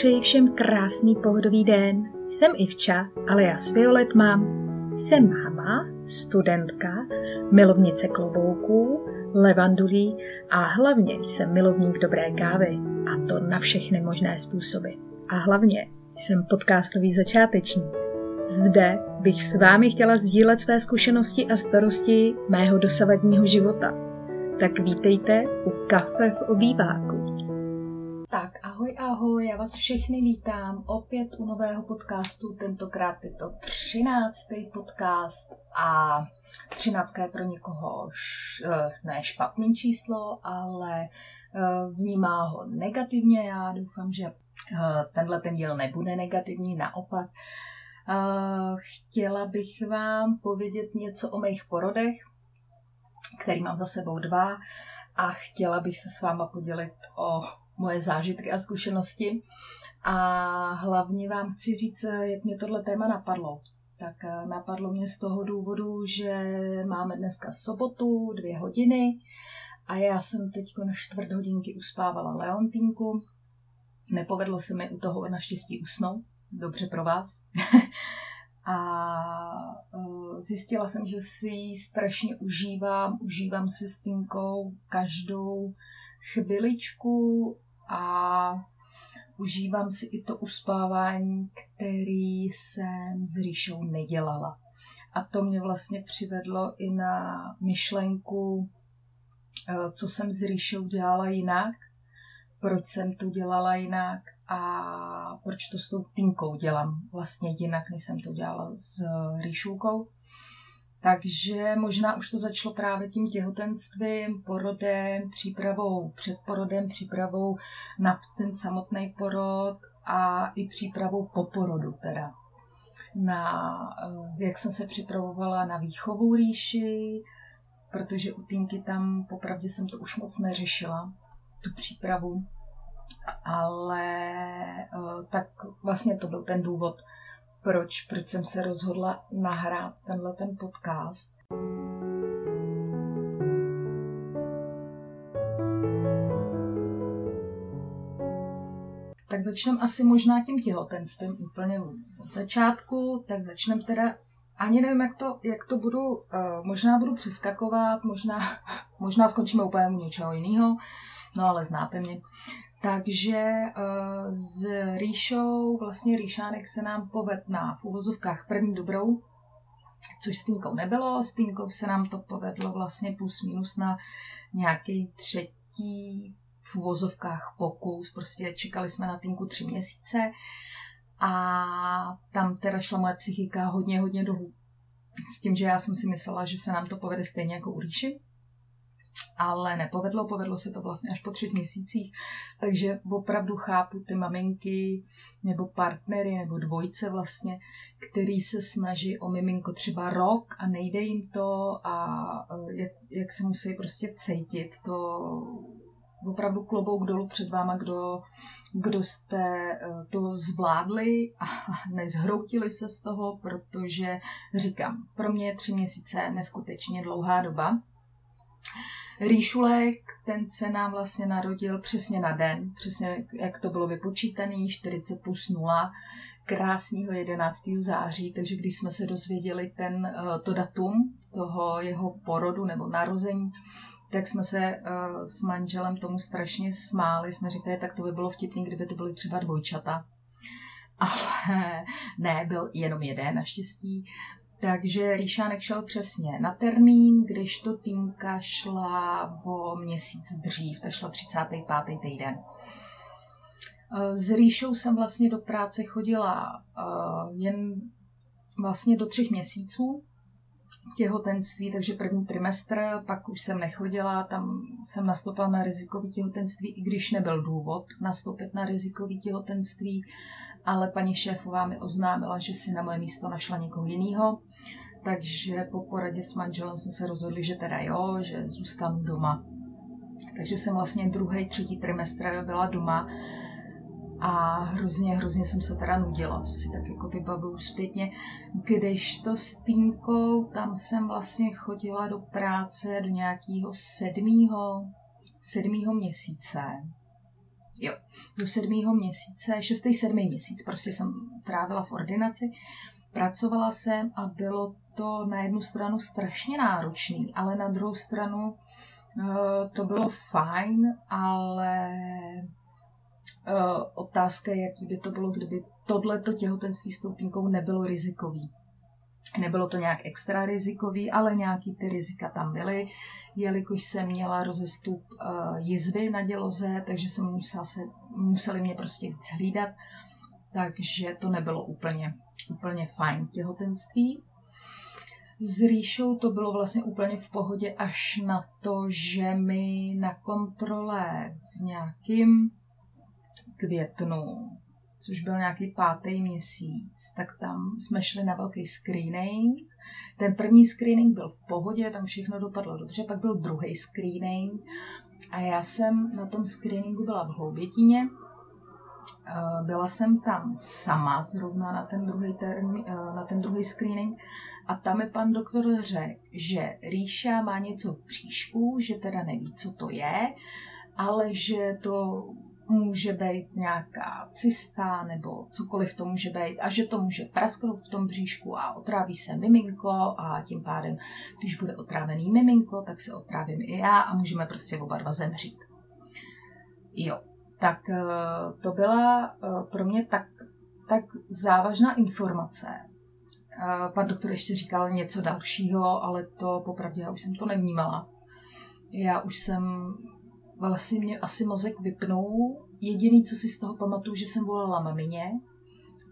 přeji všem krásný pohodový den. Jsem Ivča, ale já s Violet mám. Jsem máma, studentka, milovnice klobouků, levandulí a hlavně jsem milovník dobré kávy. A to na všechny možné způsoby. A hlavně jsem podcastový začátečník. Zde bych s vámi chtěla sdílet své zkušenosti a starosti mého dosavadního života. Tak vítejte u kafe v obýváku. Tak ahoj, ahoj, já vás všechny vítám opět u nového podcastu, tentokrát je to 13. podcast a 13 je pro někoho eh, ne špatný číslo, ale eh, vnímá ho negativně. Já doufám, že eh, tenhle ten díl nebude negativní, naopak. Chtěla bych vám povědět něco o mých porodech, který mám za sebou dva a chtěla bych se s váma podělit o moje zážitky a zkušenosti. A hlavně vám chci říct, jak mě tohle téma napadlo. Tak eh, napadlo mě z toho důvodu, že máme dneska sobotu, dvě hodiny a já jsem teď na čtvrt hodinky uspávala Leontinku. Nepovedlo se mi u toho naštěstí usnout, dobře pro vás. a eh, zjistila jsem, že si ji strašně užívám, užívám si s Tinkou každou chviličku a užívám si i to uspávání, který jsem s Ríšou nedělala. A to mě vlastně přivedlo i na myšlenku, eh, co jsem s Ríšou dělala jinak, proč jsem to dělala jinak a proč to s tou Tinkou dělám vlastně jinak, než jsem to dělala s Ríšulkou. Takže možná už to začalo právě tím těhotenstvím, porodem, přípravou před porodem, přípravou na ten samotný porod a i přípravou po porodu teda. Na, eh, jak jsem se připravovala na výchovu rýši, protože u Tinky tam popravdě jsem to už moc neřešila, tu přípravu. Ale eh, tak vlastně to byl ten důvod, proč, proč jsem se rozhodla nahrát tenhle ten podcast. Tak začneme asi možná tím těhotenstvím úplně od začátku, tak začneme teda, ani nevím, jak to, jak to budu, uh, možná budu přeskakovat, možná, možná skončíme úplně u něčeho jiného, no ale znáte mě. Takže uh, s Ríšou, vlastně Ríšánek se nám poved na v uvozovkách první dobrou, což s Týnkou nebylo. S Týnkou se nám to povedlo vlastně plus minus na nějaký třetí v uvozovkách pokus. Prostě čekali jsme na Týnku tři měsíce a tam teda šla moje psychika hodně, hodně dolů. S tím, že já jsem si myslela, že se nám to povede stejně jako u Ríši ale nepovedlo, povedlo se to vlastně až po třech měsících, takže opravdu chápu ty maminky nebo partnery nebo dvojce vlastně, který se snaží o miminko třeba rok a nejde jim to a e, jak, jak se musí prostě cítit, to opravdu klobouk dolů před váma, kdo, kdo jste e, to zvládli a nezhroutili se z toho, protože říkám, pro mě je tři měsíce neskutečně dlouhá doba. Rýšulek, ten se nám vlastně narodil přesně na den, přesně jak to bylo vypočítané, 40 plus 0, krásného 11. září, takže když jsme se dozvěděli ten, eh, to datum toho jeho porodu nebo narození, tak jsme se uh, s manželem tomu strašně smáli. Jsme říkali, tak to by bylo vtipný, kdyby to byly třeba dvojčata. Ale ne, byl jenom jeden naštěstí. Takže Ríšánek šel přesně na termín, když to Tinka šla o měsíc dřív, ta šla 35. týden. Eh, s Ríšou jsem vlastně do práce chodila eh, jen vlastně do třech měsíců těhotenství, takže první trimestr, pak už jsem nechodila, tam jsem nastoupila na rizikový těhotenství, i když nebyl důvod nastoupit na rizikový těhotenství, ale paní šéfová mi oznámila, že si na moje místo našla někoho jiného takže po poradě s manželem jsme se rozhodli, že teda jo, že zůstanu doma. Takže jsem vlastně druhý, třetí trimestr byla doma a hrozně, hrozně jsem se teda nudila, co si tak jako vybavuju zpětně. Když to s Týnkou, tam jsem vlastně chodila do práce do nějakého sedmého, sedmého měsíce. Jo, do sedmého měsíce, šestý, sedmý měsíc prostě jsem trávila v ordinaci. Pracovala jsem a bylo to na jednu stranu strašně náročný, ale na druhou stranu uh, to bylo fajn, ale uh, otázka je, jaký by to bylo, kdyby tohleto těhotenství s tou nebylo rizikový. Nebylo to nějak extra rizikový, ale nějaký ty rizika tam byly, jelikož jsem měla rozestup uh, jizvy na děloze, takže jsem musela se, museli mě prostě víc hlídat, takže to nebylo úplně, úplně fajn těhotenství. S Ríšou to bylo vlastně úplně v pohodě až na to, že mi na kontrole v nějakým květnu což byl nějaký pátý měsíc, tak tam jsme šli na velký screening. Ten první screening byl v pohodě, tam všechno dopadlo dobře, pak byl druhý screening a já jsem na tom screeningu byla v Hloubětíně. Eh, byla jsem tam sama zrovna na ten druhý, term, eh, na ten druhý screening a tam mi pan doktor řekl, že Ríša má něco v příšku, že teda neví, co to je, ale že to může být nějaká cysta nebo cokoliv to může být a že to může prasknout v tom bříšku a otráví se miminko a tím pádem, když bude otrávený miminko, tak se otrávím i já a můžeme prostě oba dva zemřít. Jo, tak eh, to byla eh, pro mě tak, tak závažná informace. Eh, pan doktor ještě říkal něco dalšího, ale to popravdě já už jsem to nevnímala. Já už jsem vlastně mě asi mozek vypnul. Jediný, co si z toho pamatuju, že jsem volala mamině,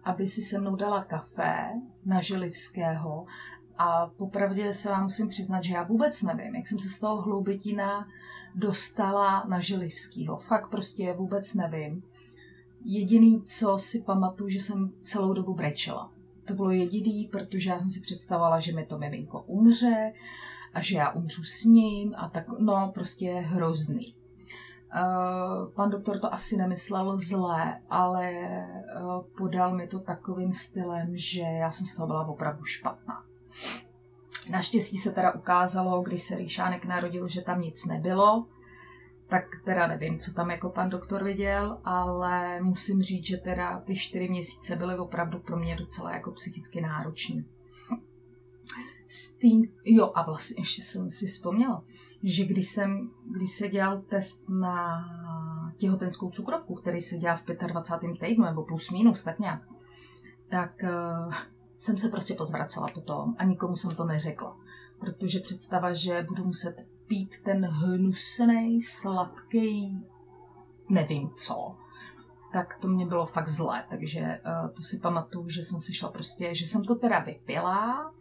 aby si se mnou dala kafe na Želivského a popravdě se vám musím přiznat, že já vůbec nevím, jak jsem se z toho hloubitina dostala na Želivskýho. Fakt prostě vůbec nevím. Jediný, co si pamatuju, že jsem celou dobu brečela. To bylo jediný, protože já jsem si představovala, že mi to miminko umře a že já umřu s ním a tak, no prostě hrozný. Uh, pan doktor to asi nemyslel zlé, ale uh, podal mi to takovým stylem, že já jsem z toho byla opravdu špatná. Naštěstí se teda ukázalo, když se Rýšánek narodil, že tam nic nebylo, tak teda nevím, co tam jako pan doktor viděl, ale musím říct, že teda ty čtyři měsíce byly opravdu pro mě docela jako psychicky náročný. Sting, jo a vlastně ještě jsem si vzpomněla, že když jsem, když se dělal test na těhotenskou cukrovku, který se dělá v 25. týdnu, nebo plus minus, tak nějak, tak uh, jsem se prostě pozvracela potom a nikomu jsem to neřekla. Protože představa, že budu muset pít ten hnusný, sladký, nevím co, tak to mě bylo fakt zlé, takže uh, to si pamatuju, že jsem si šla prostě, že jsem to teda vypila,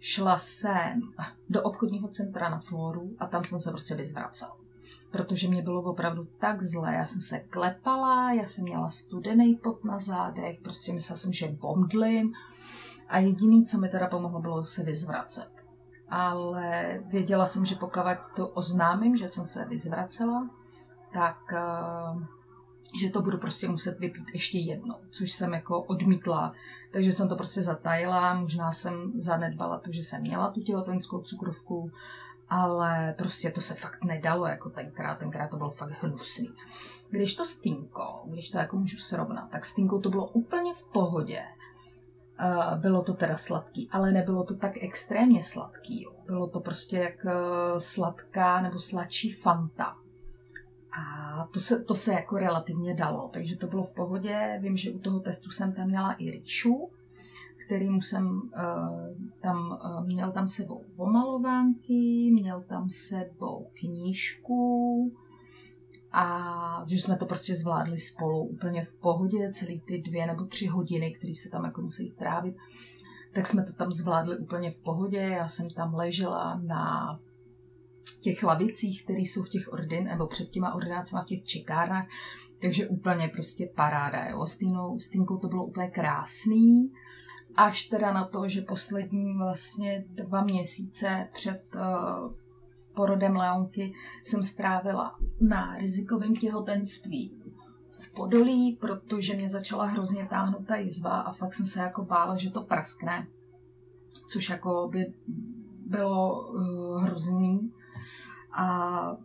šla jsem do obchodního centra na Floru a tam jsem se prostě vyzvracela. Protože mě bylo opravdu tak zlé, já jsem se klepala, já jsem měla studený pot na zádech, prostě myslela jsem, že vomdlím a jediný, co mi teda pomohlo, bylo se vyzvracet. Ale věděla jsem, že pokud to oznámím, že jsem se vyzvracela, tak uh, že to budu prostě muset vypít ještě jednou, což jsem jako odmítla. Takže jsem to prostě zatajila, možná jsem zanedbala to, že jsem měla tu těhotenskou cukrovku, ale prostě to se fakt nedalo jako tenkrát, tenkrát to bylo fakt hnusný. Když to s Tinkou, když to jako můžu srovnat, tak s Tinkou to bylo úplně v pohodě. Bylo to teda sladký, ale nebylo to tak extrémně sladký. Bylo to prostě jak e, sladká nebo sladší fanta a to se, to se jako relativně dalo, takže to bylo v pohodě. Vím, že u toho testu jsem tam měla i Ríšu, kterým jsem uh, tam, uh, měl tam sebou omalovánky, měl tam sebou knížku a že jsme to prostě zvládli spolu úplně v pohodě, celý ty dvě nebo tři hodiny, které se tam jako musí trávit, tak jsme to tam zvládli úplně v pohodě. Já jsem tam ležela na těch lavicích, které jsou v těch ordin, nebo před těma ordinacemi v těch čekárnách, takže úplně prostě paráda. Jo. S, Týnou, s Týnkou to bylo úplně krásný, až teda na to, že poslední vlastně dva měsíce před uh, porodem Leonky jsem strávila na rizikovém těhotenství v Podolí, protože mě začala hrozně táhnout ta jizva a fakt jsem se jako bála, že to praskne, což jako by bylo uh, hrozný a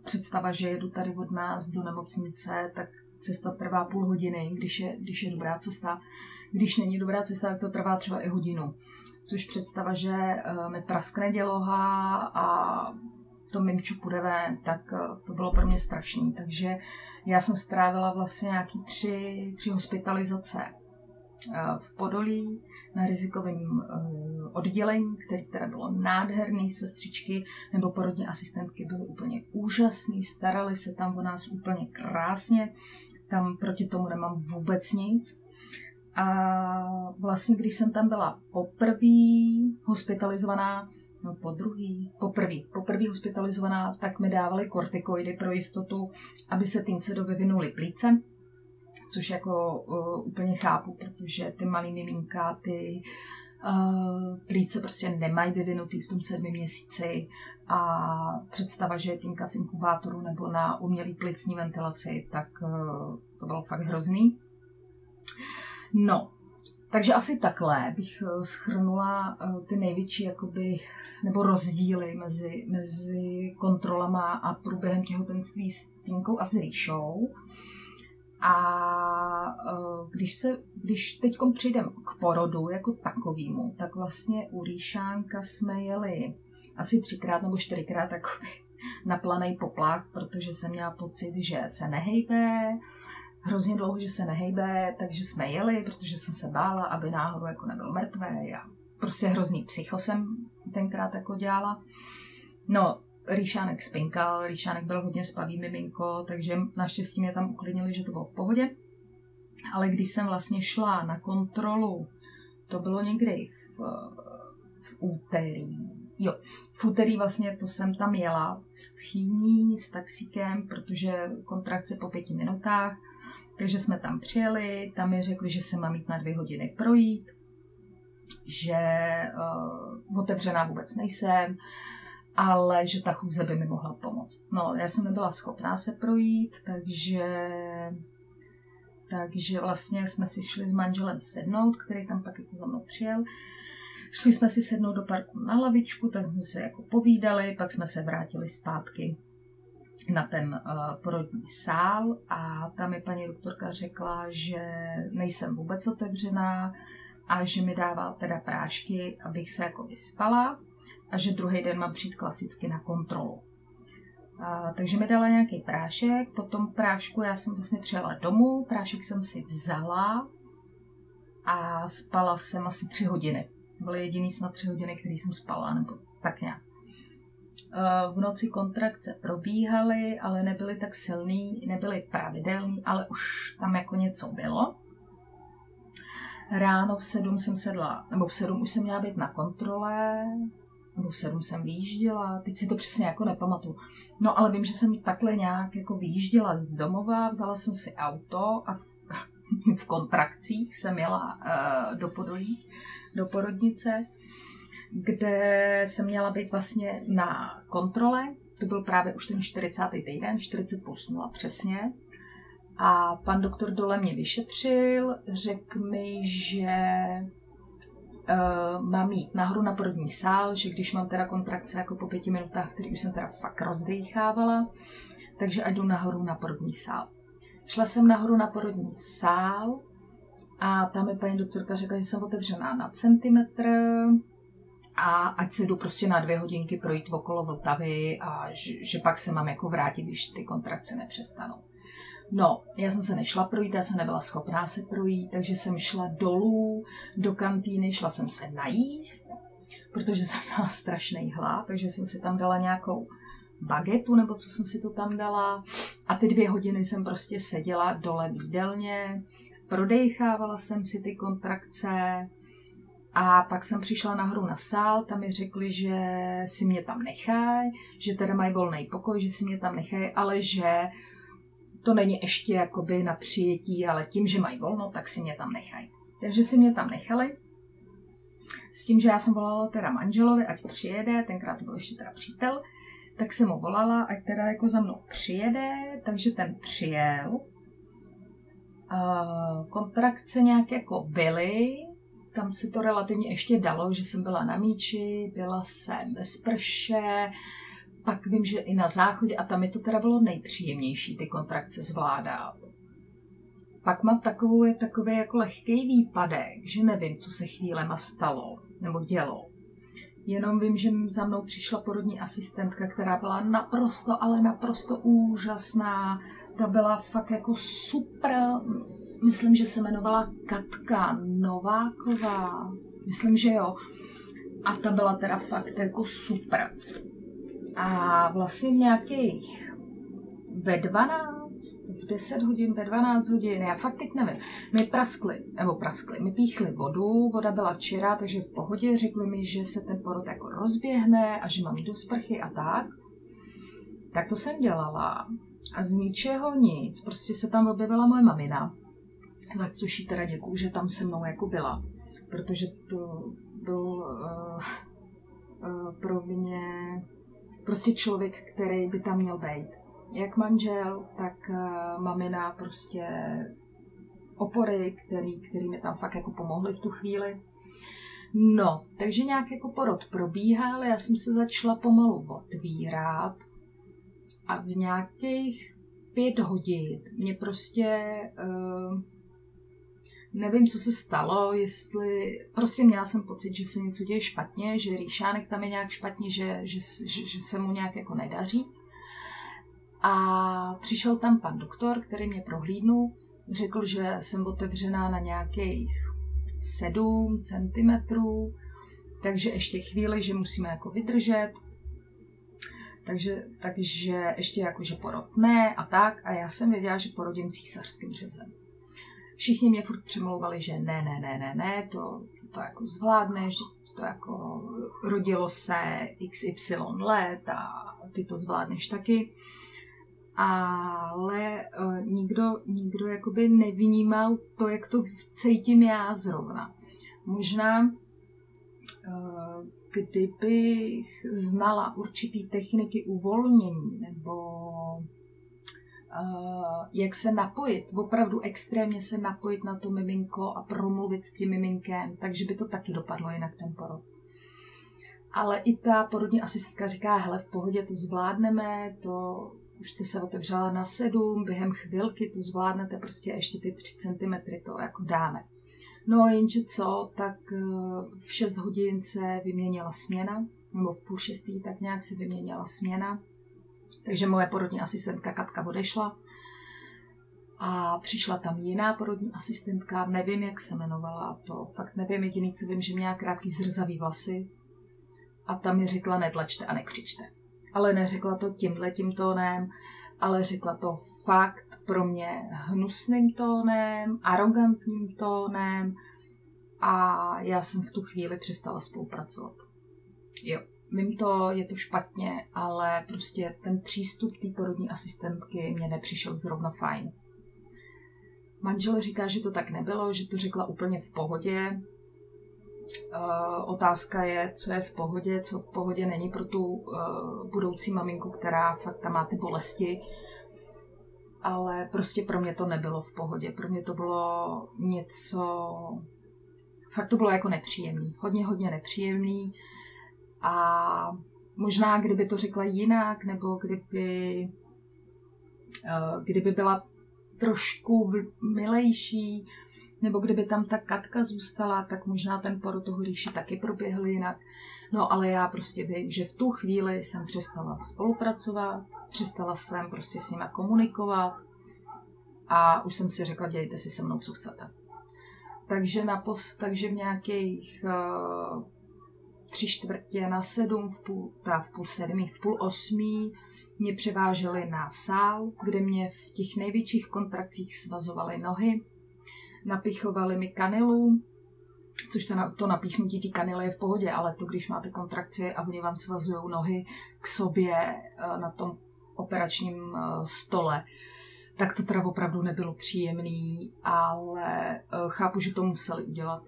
představa, že jedu tady od nás do nemocnice, tak cesta trvá půl hodiny, když je, když je dobrá cesta. Když není dobrá cesta, tak to trvá třeba i hodinu. Což představa, že uh, mi praskne děloha a to mimču půjde ven, tak uh, to bylo pro mě strašný. Takže já jsem strávila vlastně nějaký tři, tři hospitalizace uh, v Podolí na rizikovém uh, oddělení, které teda bylo nádherný, sestřičky nebo porodní asistentky byly úplně úžasný, starali se tam o nás úplně krásně, tam proti tomu nemám vůbec nic. A vlastně, když jsem tam byla poprvé hospitalizovaná, no po druhý, poprvý, poprvý hospitalizovaná, tak mi dávali kortikoidy pro jistotu, aby se týnce do vyvinuly plíce, což jako uh, úplně chápu, protože ty malý miminka, ty uh, plíce prostě nemají vyvinutý v tom sedmi měsíci a představa, že je týnka v inkubátoru nebo na umělý plicní ventilaci, tak uh, to bylo fakt hrozný. No, takže asi takhle bych eh, schrnula eh, ty největší jakoby, nebo rozdíly mezi, mezi kontrolama a průběhem těhotenství s Týnkou a s Ríšou. A eh, když, se, když teď přijdem k porodu jako takovýmu, tak vlastně u Ríšánka jsme jeli asi třikrát nebo čtyřikrát takový na planej poplach, protože jsem měla pocit, že se nehejbe, hrozně dlouho, že se nehejbe, takže jsme jeli, protože jsem se bála, aby náhodou jako nebyl mrtvé. Já prostě hrozný psycho jsem tenkrát jako dělala. No, Ríšánek spinkal, Ríšánek byl hodně spavý miminko, takže naštěstí mě tam uklidnili, že to bylo v pohodě. Ale když jsem vlastně šla na kontrolu, to bylo někdy v, v úterý, jo, v úterý vlastně to jsem tam jela s tchýní, s taxíkem, protože kontrakce po pěti minutách, takže jsme tam přijeli, tam mi řekli, že se mám mít na dvě hodiny projít, že uh, otevřená vůbec nejsem, ale že ta chůze by mi mohla pomoct. No, já jsem nebyla schopná se projít, takže takže vlastně jsme si šli s manželem sednout, který tam pak jako za mnou přijel. Šli jsme si sednout do parku na lavičku, tak jsme se jako povídali, pak jsme se vrátili zpátky na ten uh, porodní sál a tam mi paní doktorka řekla, že nejsem vůbec otevřená a že mi dává teda prášky, abych se jako vyspala a že druhý den mám přijít klasicky na kontrolu. Uh, takže mi dala nějaký prášek, potom prášku já jsem vlastně přijela domů, prášek jsem si vzala a spala jsem asi tři hodiny. Byly jediný snad tři hodiny, který jsem spala, nebo tak nějak. Eh, v noci kontrakce probíhaly, ale nebyly tak silný, nebyly pravidelný, ale už tam jako něco bylo. Ráno v sedm jsem sedla, nebo v sedm už jsem měla být na kontrole, nebo v sedm jsem vyjížděla, teď si to přesně jako nepamatuju. No ale vím, že jsem takhle nějak jako vyjížděla z domova, vzala jsem si auto a v kontrakcích jsem jela uh, do Podolí, do porodnice kde jsem měla být vlastně na kontrole. To byl právě už ten 40. týden, 40 plus 0 přesně. A pan doktor dole mě vyšetřil, řekl mi, že uh, mám jít nahoru na porodní sál, že když mám teda kontrakce jako po pěti minutách, který už jsem teda fakt rozdechávala, takže ať jdu nahoru na porodní sál. Šla jsem nahoru na porodní sál a tam mi paní doktorka řekla, že jsem otevřená na centimetr, a ať se jdu prostě na dvě hodinky projít okolo Vltavy a že, že pak se mám jako vrátit, když ty kontrakce nepřestanou. No, já jsem se nešla projít, já jsem nebyla schopná se projít, takže jsem šla dolů do kantýny, šla jsem se najíst, protože jsem měla strašný hlad, takže jsem si tam dala nějakou bagetu, nebo co jsem si to tam dala. A ty dvě hodiny jsem prostě seděla dole v jídelně, prodejchávala jsem si ty kontrakce, a pak jsem přišla nahoru na sál, tam mi řekli, že si mě tam nechají, že teda mají volný pokoj, že si mě tam nechají, ale že to není ještě jakoby na přijetí, ale tím, že mají volno, tak si mě tam nechají. Takže si mě tam nechali. S tím, že já jsem volala teda manželovi, ať přijede, tenkrát to byl ještě teda přítel, tak jsem mu volala, ať teda jako za mnou přijede, takže ten přijel. Kontrakce nějak jako byly, tam se to relativně ještě dalo, že jsem byla na míči, byla jsem ve sprše, pak vím, že i na záchodě a tam mi to teda bylo nejpříjemnější ty kontrakce zvládat. pak mám takovou, je takový jako lehký výpadek, že nevím, co se chvílema stalo nebo dělo. Jenom vím, že za mnou přišla porodní asistentka, která byla naprosto, ale naprosto úžasná. Ta byla fakt jako super. Myslím, že se jmenovala Katka Nováková. Myslím, že jo. A ta byla teda fakt jako super. A vlastně nějakých ve 12, v 10 hodin, ve 12 hodin, já fakt teď nevím, my praskli, nebo praskli, my píchli vodu, voda byla čirá, takže v pohodě, řekli mi, že se ten porod jako rozběhne a že mám jít do sprchy a tak. Tak to jsem dělala. A z ničeho nic, prostě se tam objevila moje mamina, za což jí teda děkuju, že tam se mnou jako byla, protože to byl uh, uh, pro mě prostě člověk, který by tam měl být. Jak manžel, tak uh, mamina prostě opory, který, který mi tam fakt jako pomohly v tu chvíli. No, takže nějak jako porod probíhal, já jsem se začala pomalu otvírat a v nějakých pět hodin mě prostě uh, nevím, co se stalo, jestli, prostě měla jsem pocit, že se něco děje špatně, že rýšánek tam je nějak špatně, že, že, že, že se mu nějak jako nedaří. A přišel tam pan doktor, který mě prohlídnul, řekl, že jsem otevřená na nějakých 7 centimetrů, takže ještě chvíli, že musíme jako vydržet. Takže, takže ještě jako, že porod ne a tak. A já jsem věděla, že porodím císařským řezem. Všichni mě furt přemlouvali, že ne, ne, ne, ne, ne, to, to jako zvládneš, to jako rodilo se XY let a ty to zvládneš taky. Ale uh, nikdo, nikdo jakoby nevnímal to, jak to cítím já zrovna. Možná, uh, kdybych znala určitý techniky uvolnění nebo jak se napojit, opravdu extrémně se napojit na to miminko a promluvit s tím miminkem, takže by to taky dopadlo jinak ten porod. Ale i ta porodní asistentka říká, hele, v pohodě to zvládneme, to už jste se otevřela na sedm, během chvilky to zvládnete, prostě ještě ty tři centimetry to jako dáme. No jenže co, tak eh, v 6 hodin se vyměnila směna, nebo v půl šestý tak nějak se vyměnila směna takže moje porodní asistentka Katka odešla a přišla tam jiná porodní asistentka, nevím, jak se jmenovala, to fakt nevím, jediný, co vím, že měla krátký zrzavý vlasy a tam mi řekla netlačte a nekřičte. Ale neřekla to tímhle tím tónem, ale řekla to fakt pro mě hnusným tónem, arrogantním tónem a já jsem v tu chvíli přestala spolupracovat. Jo. Vím to, je to špatně, ale prostě ten přístup té porodní asistentky mě nepřišel zrovna fajn. Manžel říká, že to tak nebylo, že to řekla úplně v pohodě. Uh, otázka je, co je v pohodě, co v pohodě není pro tu uh, budoucí maminku, která fakt tam má ty bolesti. Ale prostě pro mě to nebylo v pohodě. Pro mě to bylo něco... Fakt to bylo jako nepříjemný. Hodně, hodně nepříjemný. A možná, kdyby to řekla jinak, nebo kdyby, eh, kdyby byla trošku milejší, nebo kdyby tam ta Katka zůstala, tak možná ten porod toho rýši taky proběhl jinak. No ale já prostě vím, že v tu chvíli jsem přestala spolupracovat, přestala jsem prostě s nimi komunikovat a už jsem si řekla, dělejte si se mnou, co chcete. Takže, na post, takže v nějakých uh, tři čtvrtě na sedm, v půl, teda v půl sedmi, v půl osmí mě převáželi na sál, kde mě v těch největších kontrakcích svazovaly nohy, napichovali mi kanilu, což to, to napíchnutí té kanily je v pohodě, ale to, když máte kontrakci a oni vám svazují nohy k sobě eh, na tom operačním eh, stole, tak to teda opravdu nebylo příjemný, ale eh, chápu, že to museli udělat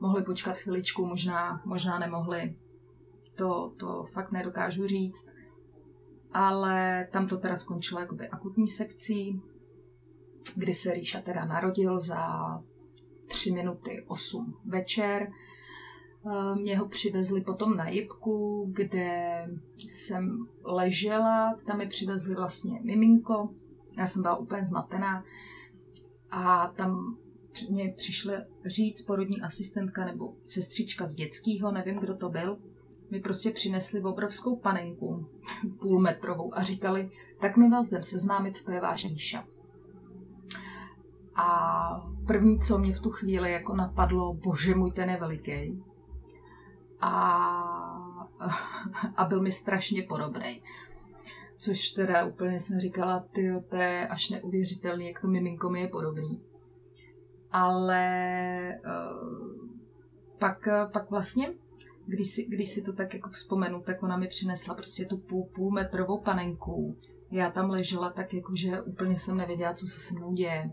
mohli počkat chviličku, možná, možná nemohli. To, to fakt nedokážu říct. Ale tam to teda skončilo jakoby akutní sekcí, kdy se Ríša teda narodil za 3 minuty 8 večer. Eh, mě ho přivezli potom na jibku, kde jsem ležela, tam mi přivezli vlastně miminko, já jsem byla úplně zmatená, A tam mě přišla říct porodní asistentka nebo sestřička z dětského, nevím, kdo to byl, mi prostě přinesli obrovskou panenku, půlmetrovou a říkali, tak my vás jdem seznámit, to je váš Ríša. A první, co mě v tu chvíli jako napadlo, bože můj, ten je veliký. A, a byl mi strašně podobný. Což teda úplně jsem říkala, ty to je až neuvěřitelný, jak to miminko mi je podobný. Ale uh, pak, pak vlastně, když si, když si to tak jako vzpomenu, tak ona mi přinesla prostě tu půl, půl metrovou panenku. Já tam ležela tak jako, že úplně jsem nevěděla, co se se mnou děje.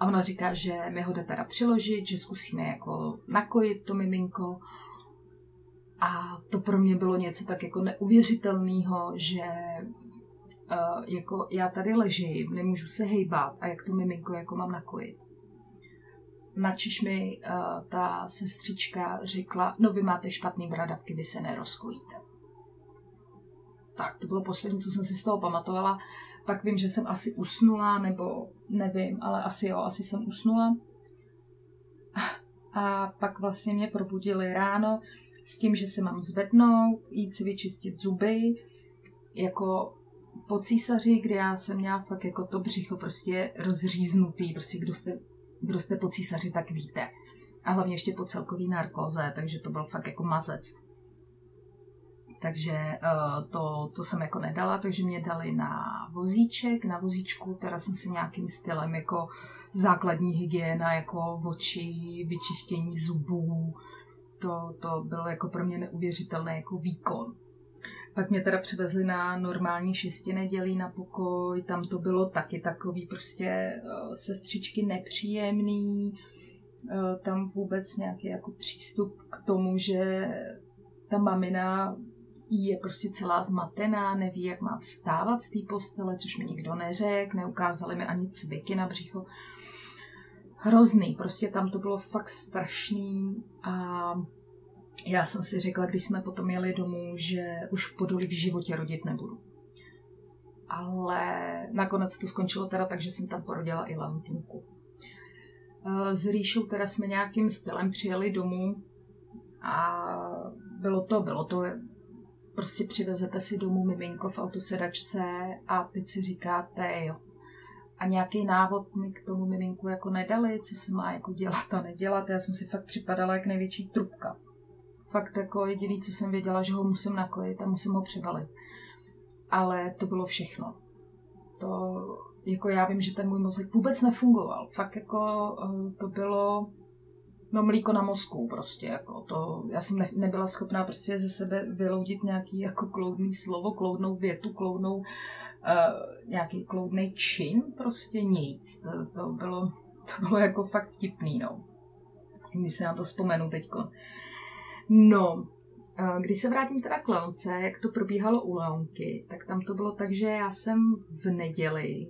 A ona říká, že mi ho jde teda přiložit, že zkusíme jako nakojit to miminko. A to pro mě bylo něco tak jako neuvěřitelného, že uh, jako já tady ležím, nemůžu se hejbat a jak to miminko jako mám nakojit. Načiž mi uh, ta sestřička řekla, no vy máte špatný bradavky, vy se nerozkojíte. Tak, to bylo poslední, co jsem si z toho pamatovala. Pak vím, že jsem asi usnula, nebo nevím, ale asi jo, asi jsem usnula. A pak vlastně mě probudili ráno s tím, že se mám zvednout, jít si vyčistit zuby, jako po císaři, kdy já jsem měla fakt jako to břicho prostě rozříznutý, prostě kdo jste, kdo jste po císaři, tak víte. A hlavně ještě po celkový narkoze, takže to byl fakt jako mazec. Takže uh, to, to jsem jako nedala, takže mě dali na vozíček, na vozíčku, teda jsem si nějakým stylem jako základní hygiena, jako oči, vyčištění zubů, to, to bylo jako pro mě neuvěřitelný jako výkon. Pak mě teda přivezli na normální šesti nedělí na pokoj, tam to bylo taky takový prostě uh, sestřičky nepříjemný, uh, tam vůbec nějaký jako přístup k tomu, že ta mamina je prostě celá zmatená, neví, jak má vstávat z té postele, což mi nikdo neřekl, neukázali mi ani cviky na břicho. Hrozný, prostě tam to bylo fakt strašný a já jsem si řekla, když jsme potom jeli domů, že už podolí v životě rodit nebudu. Ale nakonec to skončilo teda tak, že jsem tam porodila i Lantinku. Eh, s Ríšou teda jsme nějakým stylem přijeli domů a bylo to, bylo to prostě přivezete si domů miminko v autosedačce a teď si říkáte, jo. A nějaký návod mi k tomu miminku jako nedali, co se má jako dělat a nedělat. Já jsem si fakt připadala jak největší trubka. Fakt jako jediný, co jsem věděla, že ho musím nakojit a musím ho přebalit. Ale to bylo všechno. To, jako já vím, že ten můj mozek vůbec nefungoval. Fakt jako eh, to bylo no mlíko na mozku prostě, jako to, já jsem ne, nebyla schopná prostě ze sebe vyloudit nějaký jako kloudný slovo, kloudnou větu, kloudnou, uh, nějaký kloudný čin, prostě nic, to, to bylo, to bylo jako fakt vtipný, no. Když se na to vzpomenu teďko. No, když se vrátím teda k Leonce, jak to probíhalo u Leonky, tak tam to bylo tak, že já jsem v neděli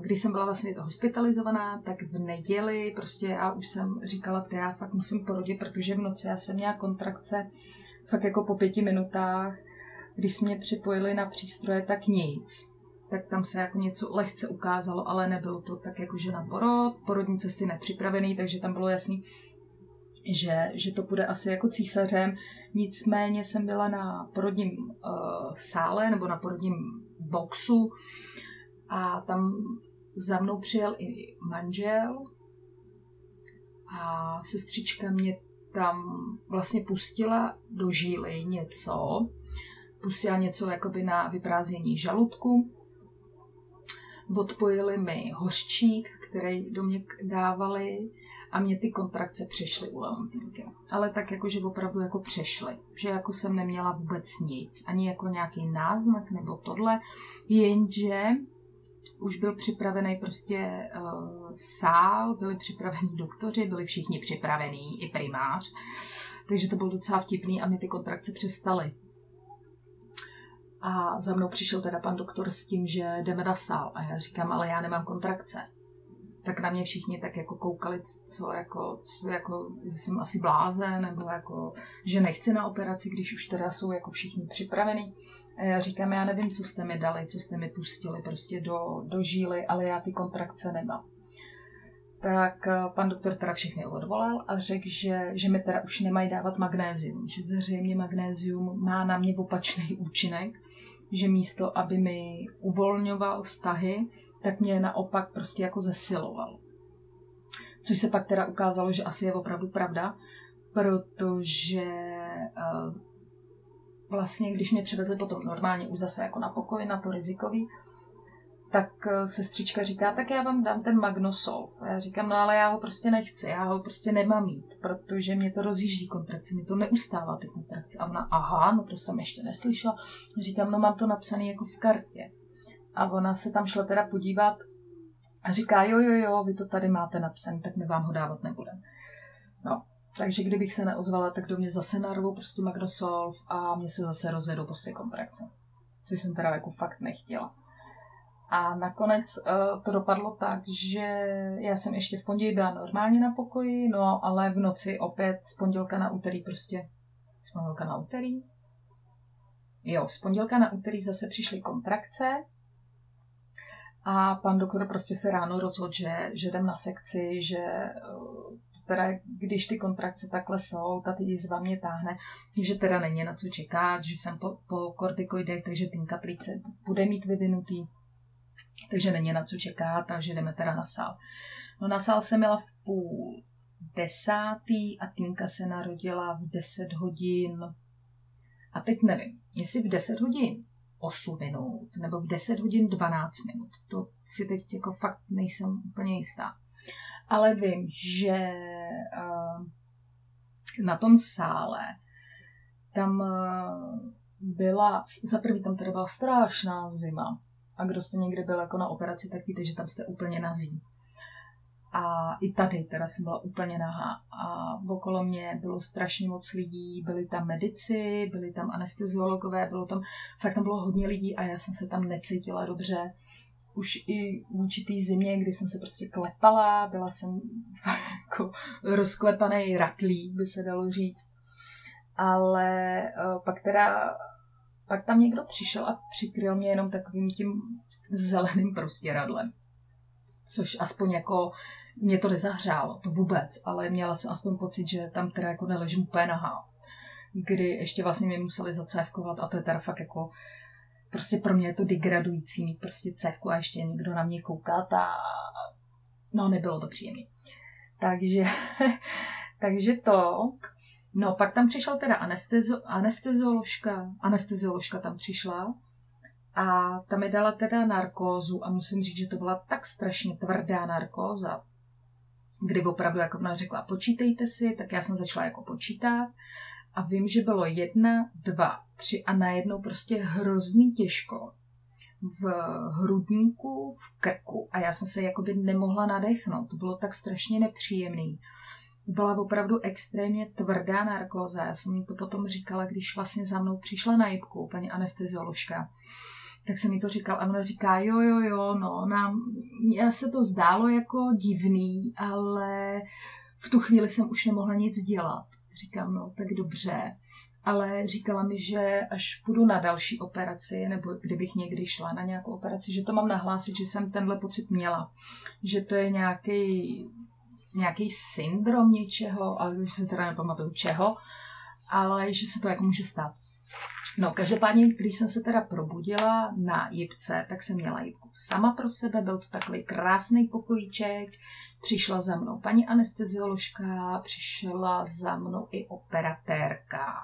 když jsem byla vlastně hospitalizovaná, tak v neděli prostě já už jsem říkala, že já fakt musím porodit, protože v noci já jsem měla kontrakce fakt jako po pěti minutách. Když jsme mě připojili na přístroje, tak nic. Tak tam se jako něco lehce ukázalo, ale nebylo to tak jako, že na porod, porodní cesty nepřipravený, takže tam bylo jasný, že, že to bude asi jako císařem. Nicméně jsem byla na porodním uh, sále nebo na porodním boxu, a tam za mnou přijel i manžel a sestřička mě tam vlastně pustila do žíly něco, pustila něco jakoby na vyprázdnění žaludku, odpojili mi hořčík, který do mě dávali a mě ty kontrakce přešly u Leontinky. Ale tak jako, že opravdu jako přešly. Že jako jsem neměla vůbec nic. Ani jako nějaký náznak nebo tohle. Jenže už byl připravený prostě uh, sál, byli připravení doktoři, byli všichni připravení, i primář. Takže to bylo docela vtipný a mě ty kontrakce přestaly. A za mnou přišel teda pan doktor s tím, že jdeme na sál. A já říkám, ale já nemám kontrakce. Tak na mě všichni tak jako koukali, co jako, co jako že jsem asi blázen, nebo jako, že nechci na operaci, když už teda jsou jako všichni připravení. A já říkám, já nevím, co jste mi dali, co jste mi pustili prostě do, do žíly, ale já ty kontrakce nemám. Tak eh, pan doktor teda všechny odvolal a řekl, že, že mi teda už nemají dávat magnézium, že zřejmě magnézium má na mě opačný účinek, že místo, aby mi uvolňoval vztahy, tak mě naopak prostě jako zesiloval. Což se pak teda ukázalo, že asi je opravdu pravda, protože uh, vlastně, když mě přivezli potom normálně už zase jako na pokoj, na to rizikový, tak uh, sestřička říká, tak já vám dám ten Magnosolv. A já říkám, no ale já ho prostě nechci, já ho prostě nemám mít, protože mě to rozjíždí kontrakce, mi to neustává ty kontrakce. A ona, aha, no to jsem ještě neslyšela. Říkám, no mám to napsané jako v kartě. A ona se tam šla teda podívat a říká, jo, jo, jo, vy to tady máte napsané, tak my vám ho dávat nebudeme. No, takže kdybych se neozvala, tak do mě zase narvou prostě Magnosolv a mě se zase rozjedou prostě kontrakce. Což jsem teda jako fakt nechtěla. A nakonec uh, to dopadlo tak, že já jsem ještě v pondělí byla normálně na pokoji, no ale v noci opět z pondělka na úterý prostě, z pondělka na úterý? Jo, z pondělka na úterý zase přišly kontrakce a pan doktor prostě se ráno rozhodl, že, že jdem na sekci, že eh, teda když ty kontrakce takhle jsou, ta jízva mě táhne, že teda není na co čekat, že jsem po, po kortikoidech, takže tinka plíce bude mít vyvinutý, takže není na co čekat, takže jdeme teda na sál. No na sál jsem měla v půl desátý a Tinka se narodila v 10 hodin. A teď nevím, jestli v 10 hodin 8 minut nebo v 10 hodin 12 minut. To si teď jako fakt nejsem úplně jistá. Ale vím, že uh, na tom sále tam uh, byla, za prvý tam teda byla strašná zima. A kdo jste někdy byl jako na operaci, tak víte, že tam jste úplně nazí. A i tady teda jsem byla úplně nahá. A okolo mě bylo strašně moc lidí, byli tam medici, byli tam anesteziologové, bylo tam, fakt tam bylo hodně lidí a já jsem se tam necítila dobře. Už i v určitý zimě, kdy jsem se prostě klepala, byla jsem jako rozklepaný ratlí, by se dalo říct. Ale uh, pak teda, pak tam někdo přišel a přikryl mě jenom takovým tím zeleným prostěradlem což aspoň jako mě to nezahřálo, to vůbec, ale měla jsem aspoň pocit, že tam teda jako neležím úplně nahá. Kdy ještě vlastně mě museli zacévkovat a to je teda fakt jako prostě pro mě je to degradující mít prostě cévku a ještě někdo na mě kouká a no nebylo to příjemné. Takže, takže to, no pak tam přišla teda anestezo, anestezioložka, anestezioložka tam přišla a ta mi dala teda narkózu a musím říct, že to byla tak strašně tvrdá narkóza, kdy opravdu jako ona řekla, počítejte si, tak já jsem začala jako počítat a vím, že bylo jedna, dva, tři a najednou prostě hrozný těžko v hrudníku, v krku a já jsem se jakoby nemohla nadechnout. To bylo tak strašně nepříjemný. To byla opravdu extrémně tvrdá narkóza. Já jsem to potom říkala, když vlastně za mnou přišla na jibku, paní anestezioložka tak se mi to říkal a ona říká, jo, jo, jo, no, nám, mně se to zdálo jako divný, ale v tu chvíli jsem už nemohla nic dělat. Říkám, no, tak dobře. Ale říkala mi, že až půjdu na další operaci, nebo kdybych někdy šla na nějakou operaci, že to mám nahlásit, že jsem tenhle pocit měla. Že to je nějaký, nějaký syndrom něčeho, ale už se teda nepamatuju čeho, ale že se to jako může stát. No, každopádně, když jsem se teda probudila na jibce, tak jsem měla jibku sama pro sebe, byl to takový krásný pokojíček, přišla za mnou paní anestezioložka, přišla za mnou i operatérka.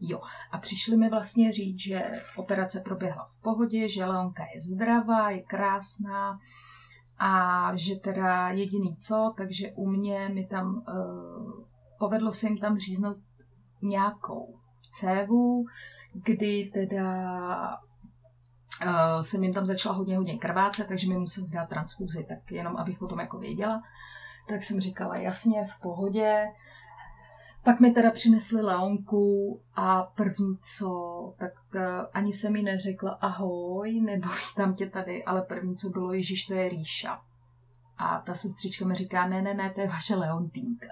Jo, a přišli mi vlastně říct, že operace proběhla v pohodě, že Leonka je zdravá, je krásná a že teda jediný co, takže u mě mi tam uh, povedlo se jim tam říznout nějakou cévu, kdy teda uh, jsem jim tam začala hodně, hodně krvácet, takže mi museli dát transfuzi, tak jenom abych o tom jako věděla. Tak jsem říkala, jasně, v pohodě. Pak mi teda přinesli Leonku a první co, tak uh, ani se mi neřekla ahoj, nebo vítám tě tady, ale první co bylo, Ježíš, to je Ríša. A ta sestřička mi říká, ne, ne, ne, to je vaše Leontýnka.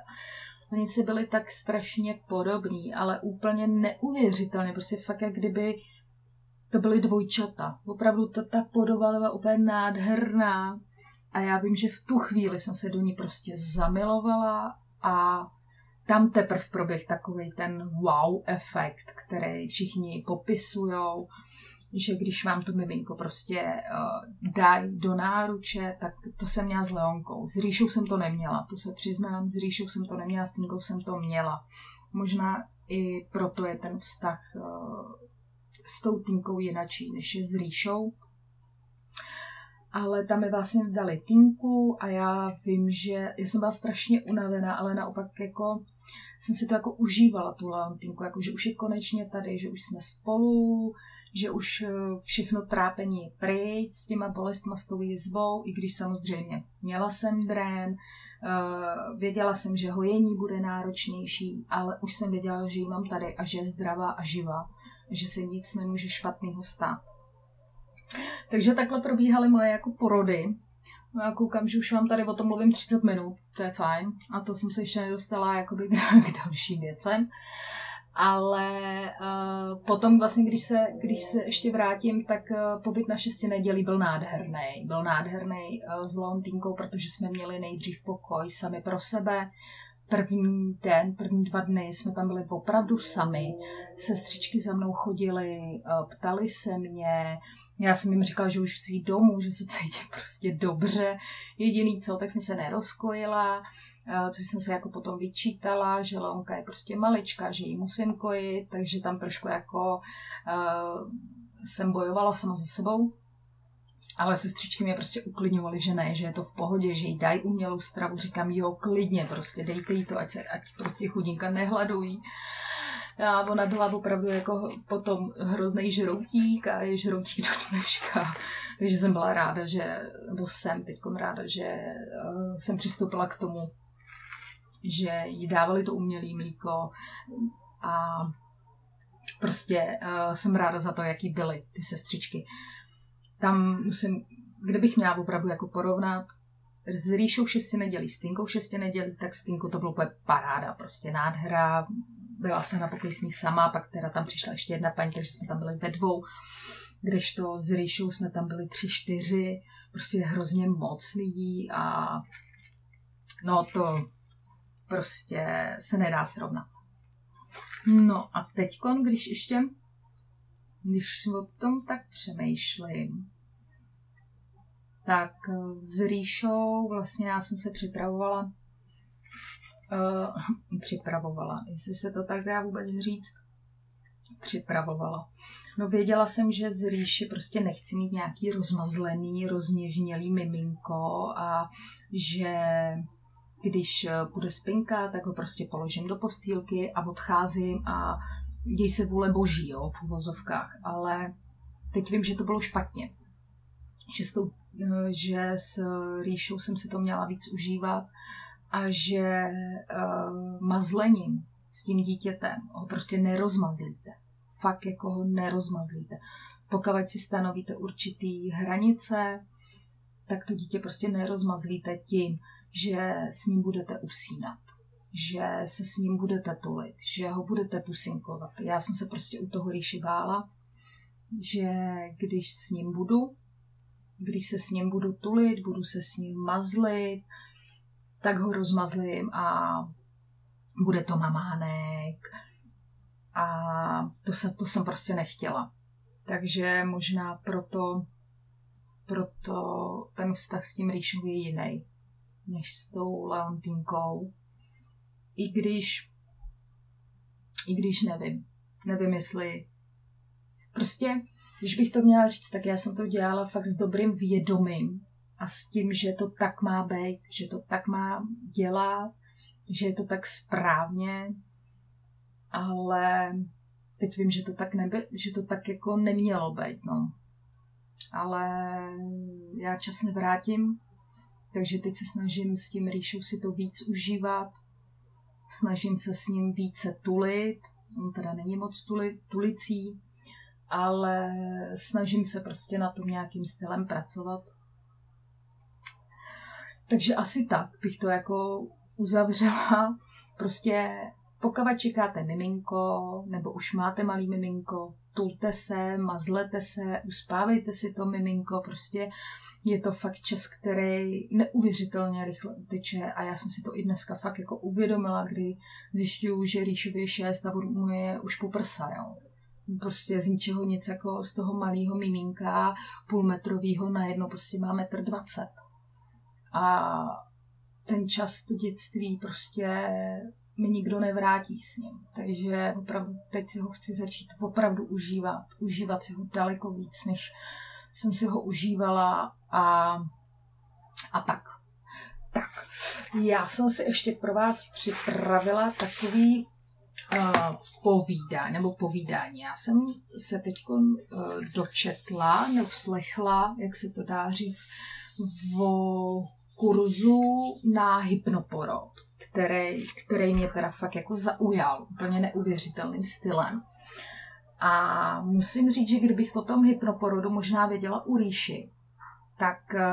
Oni si byli tak strašně podobní, ale úplně neuvěřitelně, prostě fakt jak kdyby to byly dvojčata. Opravdu to, ta podoba byla úplně nádherná. A já vím, že v tu chvíli jsem se do ní prostě zamilovala a tam teprve proběh takový ten wow efekt, který všichni popisujou, že když vám to miminko prostě uh, dají do náruče, tak to jsem měla s Leonkou. S Ríšou jsem to neměla, to se přiznám, s Ríšou jsem to neměla, s Tinkou jsem to měla. Možná i proto je ten vztah uh, s tou Tinkou jinačí, než je s Ríšou. Ale tam mi vlastně dali Tinku a já vím, že já jsem byla strašně unavená, ale naopak jako jsem si to jako užívala, tu Leontinku, jako že už je konečně tady, že už jsme spolu, že už eh, všechno trápení je pryč s těma bolestma, s tou jizbou, i když samozřejmě měla jsem drén, eh, věděla jsem, že hojení bude náročnější, ale už jsem věděla, že ji mám tady a že je zdravá a živá, že se nic nemůže špatného stát. Takže takhle probíhaly moje jako porody. Já koukám, že už vám tady o tom mluvím 30 minut, to je fajn. A to jsem se ještě nedostala jakoby k dalším věcem. Ale uh, potom vlastně, když se, když se ještě vrátím, tak uh, pobyt na šesti nedělí byl nádherný. Byl nádherný uh, s Leontínkou, protože jsme měli nejdřív pokoj sami pro sebe. První den, první dva dny jsme tam byli opravdu sami. Sestřičky za mnou chodily, uh, ptali se mě, já jsem jim říkala, že už chci jít domů, že se cítím prostě dobře. Jediný co, tak jsem se nerozkojila, což jsem se jako potom vyčítala, že Leonka je prostě malička, že ji musím kojit, takže tam trošku jako uh, jsem bojovala sama za sebou. Ale sestřičky mě prostě uklidňovaly, že ne, že je to v pohodě, že jí dají umělou stravu. Říkám, jo, klidně, prostě dejte jí to, ať, se, ať prostě chudinka nehladují. A ona byla opravdu jako potom hrozný žroutík a je žroutík do dneška. Takže jsem byla ráda, že, nebo jsem teď ráda, že uh, jsem přistoupila k tomu, že jí dávali to umělé mlíko a prostě uh, jsem ráda za to, jaký byly ty sestřičky. Tam musím, kdybych měla opravdu jako porovnat, s Ríšou šesti nedělí, s Tinkou šesti nedělí, tak s Tinkou to bylo úplně paráda, prostě nádhera, byla jsem na ní sama, pak teda tam přišla ještě jedna paní, takže jsme tam byli ve dvou, kdežto s Ríšou jsme tam byli tři, čtyři, prostě hrozně moc lidí a no to prostě se nedá srovnat. No a teď, když ještě, když o tom tak přemýšlím, tak s Ríšou vlastně já jsem se připravovala uh, připravovala. Jestli se to tak dá vůbec říct, připravovala. No věděla jsem, že z rýši prostě nechci mít nějaký rozmazlený, rozněžnělý miminko a že když bude spinka, tak ho prostě položím do postýlky a odcházím a děj se vůle boží, jo, v uvozovkách. Ale teď vím, že to bylo špatně. Že s, tou, eh, že s rýšou jsem si to měla víc užívat a že uh, mazlením s tím dítětem ho prostě nerozmazlíte. Fakt jako ho nerozmazlíte. Pokud si stanovíte určitý hranice, tak to dítě prostě nerozmazlíte tím, že s ním budete usínat, že se s ním budete tulit, že ho budete pusinkovat. Já jsem se prostě u toho rýši bála, že když s ním budu, když se s ním budu tulit, budu se s ním mazlit, tak ho rozmazlím a bude to mamánek. A to, se, to jsem prostě nechtěla. Takže možná proto, proto ten vztah s tím Ríšou je jiný, než s tou Leontínkou. I když, i když nevím, nevím, jestli prostě, když bych to měla říct, tak já jsem to dělala fakt s dobrým vědomím, a s tím, že to tak má být, že to tak má dělat, že je to tak správně, ale teď vím, že to tak, neby, že to tak jako nemělo být, no. Ale já čas nevrátím, takže teď se snažím s tím rýšou si to víc užívat, snažím se s ním více tulit, on teda není moc tuli, tulicí, ale snažím se prostě na tom nějakým stylem pracovat. Takže asi tak bych to jako uzavřela. Prostě pokud čekáte miminko, nebo už máte malý miminko, tulte se, mazlete se, uspávejte si to miminko, prostě je to fakt čas, který neuvěřitelně rychle uteče a já jsem si to i dneska fakt jako uvědomila, kdy zjišťuju, že Ríšovi je 6 a mu je už po prsa, jo. Prostě z ničeho nic jako z toho malého miminka půlmetrového najednou prostě má metr dvacet. A ten čas, to dětství prostě mi nikdo nevrátí s ním. Takže opravdu teď si ho chci začít opravdu užívat. Užívat si ho daleko víc, než jsem si ho užívala a, a tak. Tak, já jsem si ještě pro vás připravila takový uh, povídání, nebo povídání. Já jsem se teď uh, dočetla, neuslechla, jak se to dá říct, v kurzu na hypnoporod, který, který mě teda fakt jako zaujal úplně neuvěřitelným stylem. A musím říct, že kdybych po tom hypnoporodu možná věděla u Ríši, tak eh,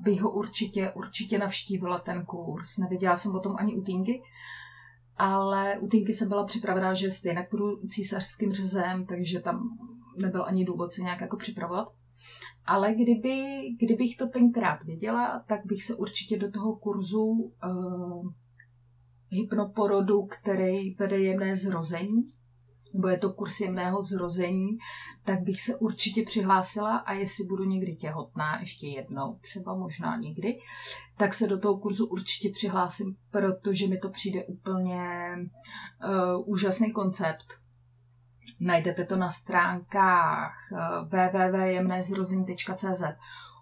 bych ho určitě, určitě navštívila ten kurz. Nevěděla jsem o tom ani u Tinky, ale u Tinky jsem byla připravená, že stejně budu císařským řezem, takže tam nebyl ani důvod se nějak jako připravovat. Ale kdyby, kdybych to tenkrát věděla, tak bych se určitě do toho kurzu uh, hypnoporodu, který vede jemné zrození, nebo je to kurz jemného zrození, tak bych se určitě přihlásila a jestli budu někdy těhotná, ještě jednou, třeba možná někdy, tak se do toho kurzu určitě přihlásím, protože mi to přijde úplně uh, úžasný koncept. Najdete to na stránkách uh, www.jemnézrození.cz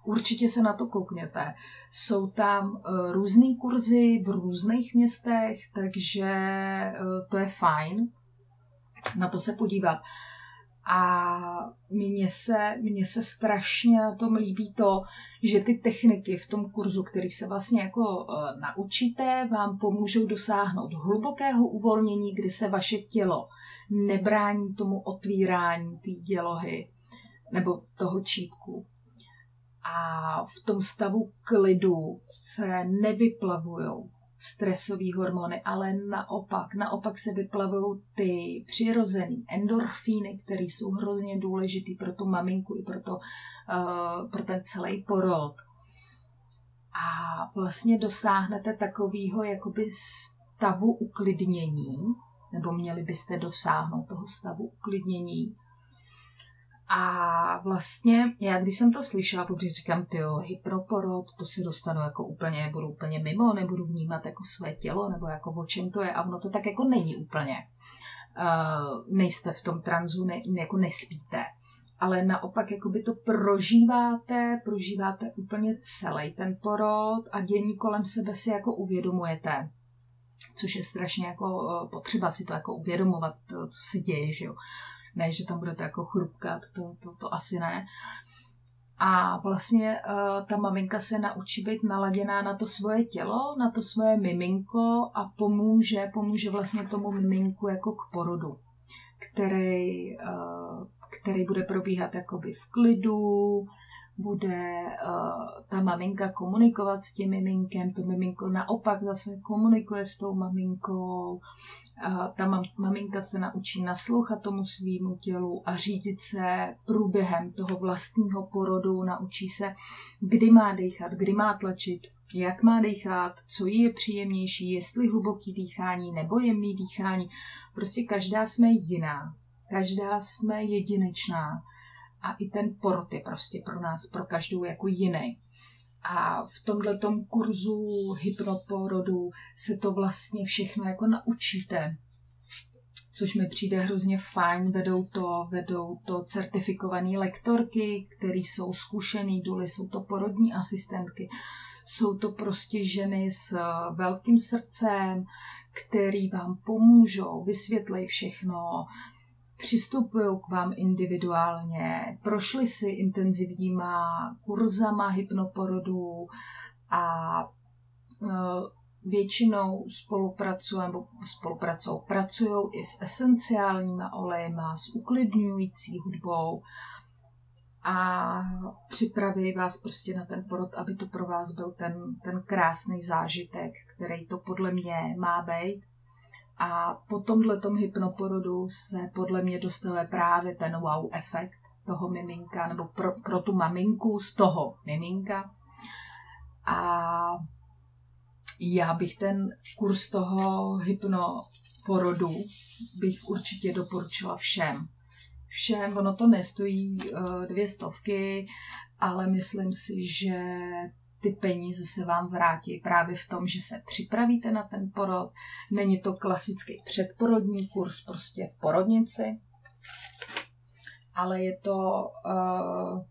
Určitě se na to koukněte. Jsou tam uh, různé kurzy v různých městech, takže to je fajn na to se podívat. A mně se, mně se strašně na tom líbí to, že ty techniky v tom kurzu, který se vlastně jako uh, naučíte, vám pomůžou dosáhnout hlubokého uvolnění, kdy se vaše tělo nebrání tomu otvírání té dělohy nebo toho čípku. A v tom stavu klidu se nevyplavují stresové hormony, ale naopak, naopak se vyplavují ty přirozené endorfíny, které jsou hrozně důležitý pro tu maminku i pro, to, uh, pro ten celý porod. A vlastně dosáhnete takového jakoby stavu uklidnění, nebo měli byste dosáhnout toho stavu uklidnění, a vlastně já, když jsem to slyšela, protože říkám, ty hyproporod, to si dostanu jako úplně, budu úplně mimo, nebudu vnímat jako své tělo, nebo jako o čem to je. A ono to tak jako není úplně. Uh, nejste v tom tranzu, ne, jako nespíte. Ale naopak jako by to prožíváte, prožíváte úplně celý ten porod a dění kolem sebe si jako uvědomujete což je strašně jako potřeba si to jako uvědomovat, co se děje, že jo. Ne, že tam budete jako chrupkat, to, to, to asi ne. A vlastně uh, ta maminka se naučí být naladěná na to svoje tělo, na to svoje miminko a pomůže, pomůže vlastně tomu miminku jako k porodu, který, uh, který bude probíhat jakoby v klidu, bude uh, ta maminka komunikovat s tím miminkem, to miminko naopak zase komunikuje s tou maminkou, uh, ta mam, maminka se naučí naslouchat tomu svýmu tělu a řídit se průběhem toho vlastního porodu, naučí se, kdy má dechat, kdy má tlačit, jak má dýchat, co jí je příjemnější, jestli hluboký dýchání nebo jemný dýchání. Prostě každá jsme jiná, každá jsme jedinečná a i ten porod je prostě pro nás, pro každou jako jiný. A v tomhle kurzu hypnoporodu se to vlastně všechno jako naučíte což mi přijde hrozně fajn. Vedou to, vedou to certifikované lektorky, které jsou zkušený duly, jsou to porodní asistentky, jsou to prostě ženy s velkým srdcem, který vám pomůžou, vysvětlej všechno, přistupují k vám individuálně, prošli si intenzivníma kurzama hypnoporodu a e, většinou spolupracují, nebo spolupracují, pracují i s esenciálníma olejma, s uklidňující hudbou a připraví vás prostě na ten porod, aby to pro vás byl ten, ten krásný zážitek, který to podle mě má být A po tomhle hypnoporodu se podle mě dostane právě ten wow efekt toho miminka, nebo pro, pro tu maminku z toho miminka. A já bych ten kurz toho hypnoporodu bych určitě doporučila všem. Všem, ono to nestojí uh, dvě stovky, ale myslím si, že ty peníze se vám vrátí právě v tom, že se připravíte na ten porod. Není to klasický předporodní kurz prostě v porodnici, ale je to uh,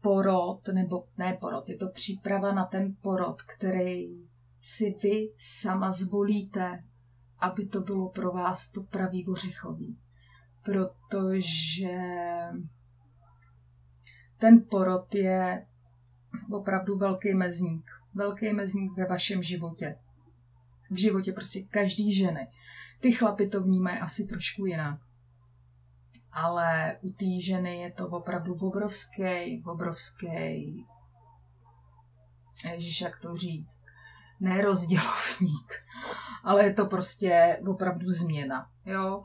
porod, nebo ne porod, je to příprava na ten porod, který si vy sama zvolíte, aby to bylo pro vás to pravý ořechový. Protože ten porod je opravdu velký mezník. Velký mezník ve vašem životě. V životě prostě každý ženy. Ty chlapy to vnímají asi trošku jinak. Ale u té ženy je to opravdu obrovský, obrovský, ježiš, jak to říct, ne rozdělovník, ale je to prostě opravdu změna. Jo?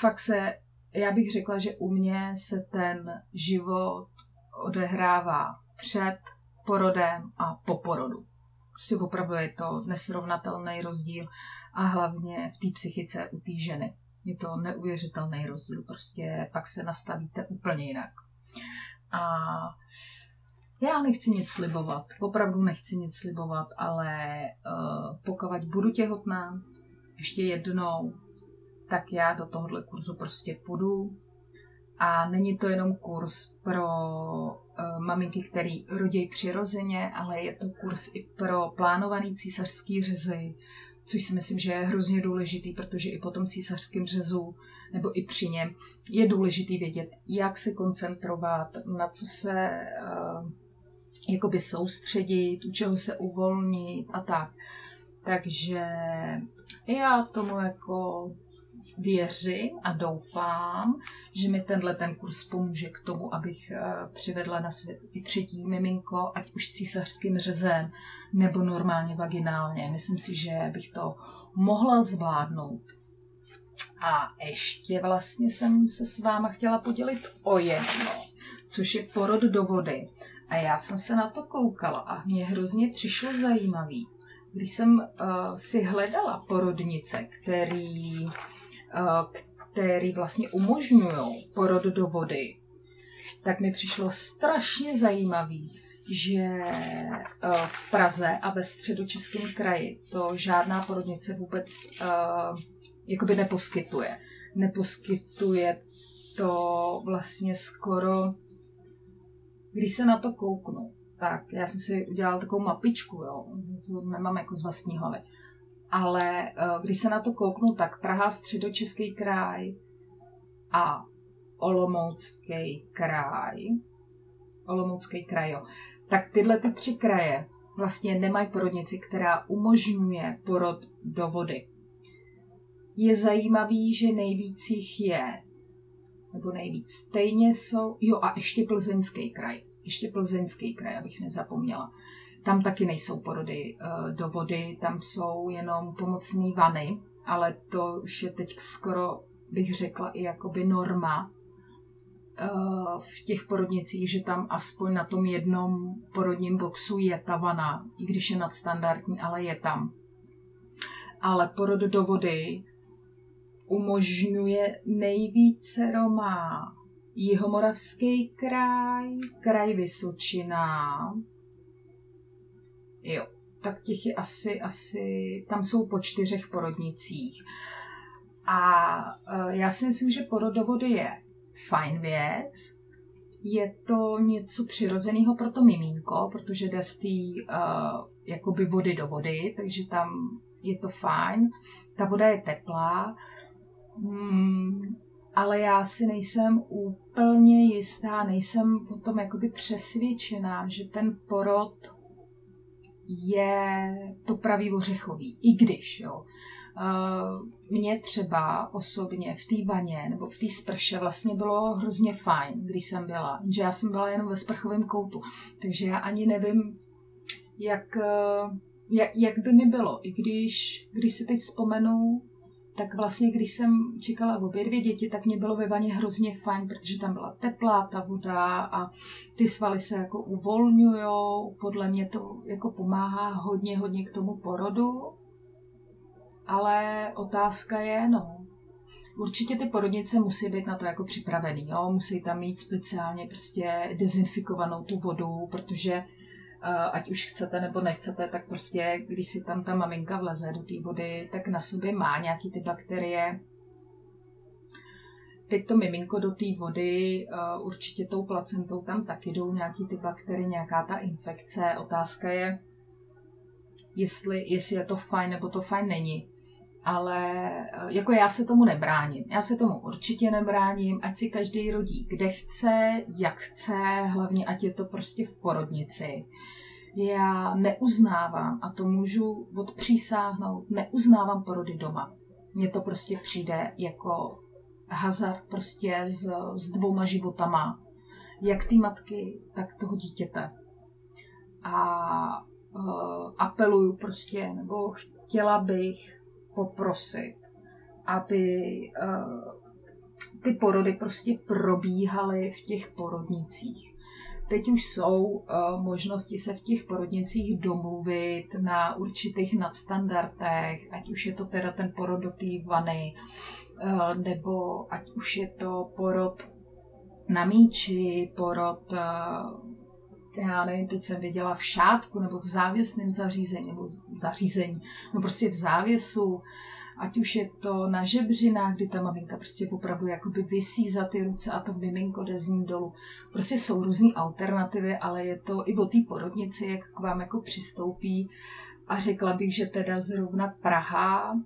Fakt se, já bych řekla, že u mě se ten život odehrává před porodem a po porodu. Prostě opravdu je to nesrovnatelný rozdíl a hlavně v té psychice u té ženy. Je to neuvěřitelný rozdíl, prostě pak se nastavíte úplně jinak. A já nechci nic slibovat, opravdu nechci nic slibovat, ale uh, pokud budu těhotná ještě jednou, tak já do tohohle kurzu prostě půjdu. A není to jenom kurz pro maminky, které rodí přirozeně, ale je to kurz i pro plánovaný císařský řezy, což si myslím, že je hrozně důležitý, protože i po tom císařském řezu nebo i při něm je důležitý vědět, jak se koncentrovat, na co se uh, jakoby soustředit, u čeho se uvolnit a tak. Takže já tomu jako věřím a doufám, že mi tenhle ten kurz pomůže k tomu, abych eh, přivedla na svět i třetí miminko, ať už císařským řezem nebo normálně vaginálně. Myslím si, že bych to mohla zvládnout. A ještě vlastně jsem se s váma chtěla podělit o jedno, což je porod do vody. A já jsem se na to koukala a mě hrozně přišlo zajímavý. Když jsem uh, si hledala porodnice, který, který vlastně umožňují porod do vody, tak mi přišlo strašně zajímavý, že uh, v Praze a ve středočeském kraji to žádná porodnice vůbec uh, jakoby neposkytuje. Neposkytuje to vlastně skoro když se na to kouknu, tak já jsem si udělala takovou mapičku, jo, to nemám jako z vlastní hlavy. Ale eh, když se na to kouknu, tak Praha, středočeský kraj a Olomoucký kraj, Olomoucký kraj, jo. Tak tyhle ty tři kraje vlastně nemají porodnici, která umožňuje porod do vody. Je zajímavý, že nejvíc jich je, nebo nejvíc stejně jsou, jo a ještě plzeňský kraj ještě plzeňský kraj, abych nezapomněla. Tam taky nejsou porody uh, do vody, tam jsou jenom pomocné vany, ale to už je teď skoro, bych řekla, i jakoby norma uh, v těch porodnicích, že tam aspoň na tom jednom porodním boxu je ta vana, i když je nadstandardní, ale je tam. Ale porod do vody umožňuje nejvíce Romá Jihomoravský kraj, kraj Vysočina. Jo, tak těch je asi, asi, tam jsou po čtyřech porodnicích. A e, já si myslím, že porodovody je fajn věc. Je to něco přirozeného pro to miminko, protože jde z té uh, jakoby vody do vody, takže tam je to fajn. Ta voda je teplá. Hmm, ale já si nejsem úplně jistá, nejsem potom jakoby přesvědčená, že ten porod je to pravý ořechový, i když, jo. Uh, mně třeba osobně v té baně nebo v té sprše vlastně bylo hrozně fajn, když jsem byla, že já jsem byla jenom ve sprchovém koutu, takže já ani nevím, jak, uh, jak, jak by mi bylo, i když, když si teď vzpomenu, tak vlastně, když jsem čekala obě dvě děti, tak mě bylo ve vaně hrozně fajn, protože tam byla teplá ta voda a ty svaly se jako uvolňujou. Podle mě to jako pomáhá hodně, hodně k tomu porodu. Ale otázka je, no, určitě ty porodnice musí být na to jako připravený, jo? musí tam mít speciálně prostě dezinfikovanou tu vodu, protože ať už chcete nebo nechcete, tak prostě, když si tam ta maminka vleze do té vody, tak na sobě má nějaký ty bakterie. Teď to miminko do té vody, určitě tou placentou tam taky jdou nějaký ty bakterie, nějaká ta infekce. Otázka je, jestli, jestli je to fajn nebo to fajn není. Ale jako já se tomu nebráním. Já se tomu určitě nebráním, ať si každý rodí kde chce, jak chce, hlavně ať je to prostě v porodnici já neuznávám, a to můžu odpřísáhnout, neuznávám porody doma. Mně to prostě přijde jako hazard prostě s, s dvouma životama, jak ty matky, tak toho dítěte. A uh, apeluju prostě, nebo chtěla bych poprosit, aby uh, ty porody prostě probíhaly v těch porodnicích. Teď už jsou uh, možnosti se v těch porodnicích domluvit na určitých nadstandardech, ať už je to teda ten porod do té vany, uh, nebo ať už je to porod na míči, porod, já nevím, teď jsem viděla v šátku nebo v závěsném zařízení, nebo zařízení, no prostě v závěsu, ať už je to na žebřinách, kdy ta maminka prostě opravdu jakoby vysí za ty ruce a to miminko jde z ní dolů. Prostě jsou různé alternativy, ale je to i o té porodnici, jak k vám jako přistoupí. A řekla bych, že teda zrovna Praha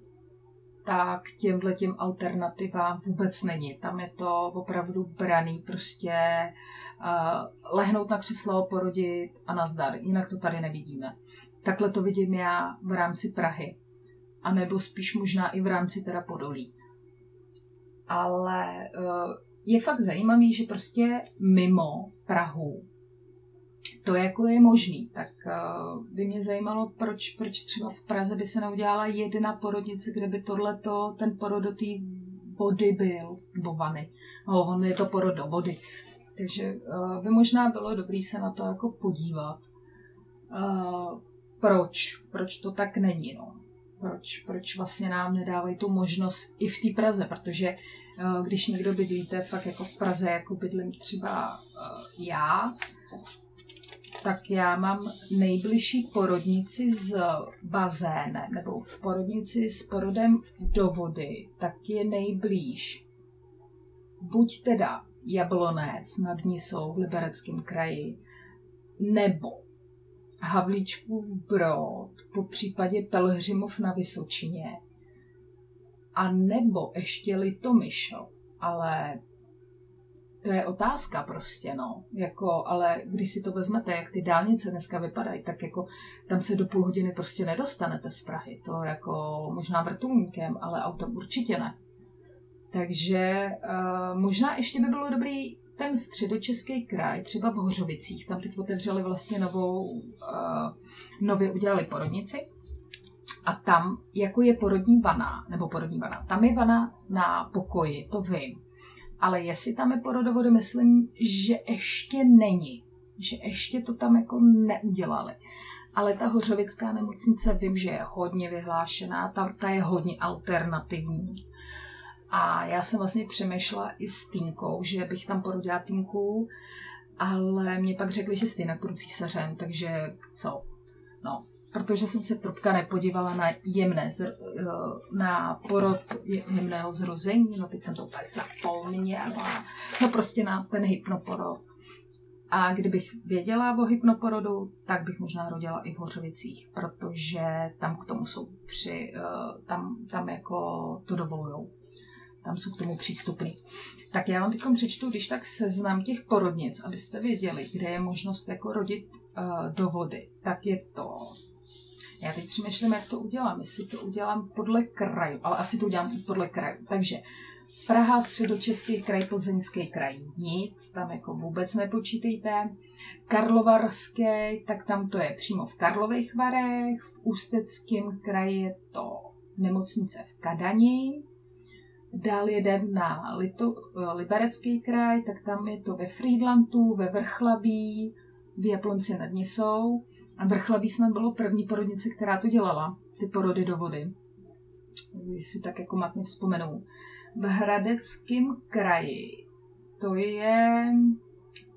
tak těmhle těm alternativám vůbec není. Tam je to opravdu braný prostě lehnout na křeslo, porodit a nazdar. Jinak to tady nevidíme. Takhle to vidím já v rámci Prahy a nebo spíš možná i v rámci teda Podolí. Ale uh, je fakt zajímavý, že prostě mimo Prahu to jako je možný. Tak uh, by mě zajímalo, proč, proč třeba v Praze by se neudělala jedna porodnice, kde by tohleto, ten porod do té vody byl, nebo vany. No, on je to porod do vody. Takže uh, by možná bylo dobré se na to jako podívat. Uh, proč? Proč to tak není? No? proč, proč vlastně nám nedávají tu možnost i v té Praze, protože eh, když někdo bydlíte fakt jako v Praze, jako bydlím třeba eh, já, tak já mám nejbližší porodnici s bazénem, nebo v porodnici s porodem do vody, tak je nejblíž. Buď teda Jablonec nad Nisou v Libereckém kraji, nebo Havlíčkův Brod, po případě Pelhřimov na Vysočině, a nebo ještě Litomyšl, ale to je otázka prostě, no. Jako, ale když si to vezmete, jak ty dálnice dneska vypadají, tak jako tam se do půl hodiny prostě nedostanete z Prahy. To jako možná vrtulníkem, ale autem určitě ne. Takže uh, možná ještě by bylo dobrý ten středočeský kraj, třeba v Hořovicích, tam teď otevřeli vlastně novou, uh, nově udělali porodnici a tam, jako je porodní vana, nebo porodní vana, tam je vana na pokoji, to vím. Ale jestli tam je porodovody, myslím, že ještě není. Že ještě to tam jako neudělali. Ale ta hořovická nemocnice vím, že je hodně vyhlášená, ta, ta je hodně alternativní. A já jsem vlastně přemýšlela i s Týnkou, že bych tam porodila Týnku, ale mě pak řekli, že stejně budu císařem, takže co? No, protože jsem se trubka nepodívala na jemné, zr, eh, na porod jemného zrození, no teď jsem to úplně zapomněla, no prostě na ten hypnoporod. A kdybych věděla o hypnoporodu, tak bych možná rodila i v Hořovicích, protože tam k tomu jsou při, eh, tam, tam jako to dovolujou tam jsou k tomu přístupný. Tak já vám teď přečtu, když tak seznam těch porodnic, abyste věděli, kde je možnost jako rodit uh, do vody. Tak je to já teď přemýšlím, jak to udělám. Jestli to udělám podle kraju, ale asi to udělám podle kraju. Takže Praha, středočeský kraj, plzeňský kraj, nic, tam jako vůbec nepočítejte. Karlovarské, tak tam to je přímo v Karlových Varech, v Ústeckém kraji je to nemocnice v Kadani, dál jedem na Lito, Liberecký kraj, tak tam je to ve Friedlandu, ve Vrchlabí, v Jablonci nad Nisou. A Vrchlabí snad bylo první porodnice, která to dělala, ty porody do vody. Když si tak jako matně vzpomenu. V Hradeckém kraji to je...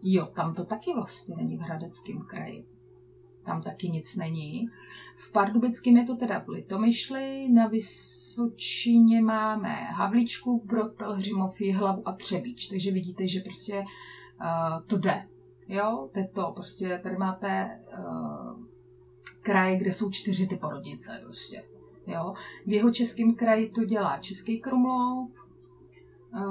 Jo, tam to taky vlastně není v Hradeckém kraji. Tam taky nic není. V Pardubickém je to teda v Litomyšli, na Vysočině máme Havličku, v Brod, Pelhřimov, Jihlavu a Třebíč. Takže vidíte, že prostě uh, to jde. Jo, jde to. Prostě tady máte uh, kraj, kde jsou čtyři ty porodnice. Prostě. Jo. V jeho českém kraji to dělá Český Krumlov,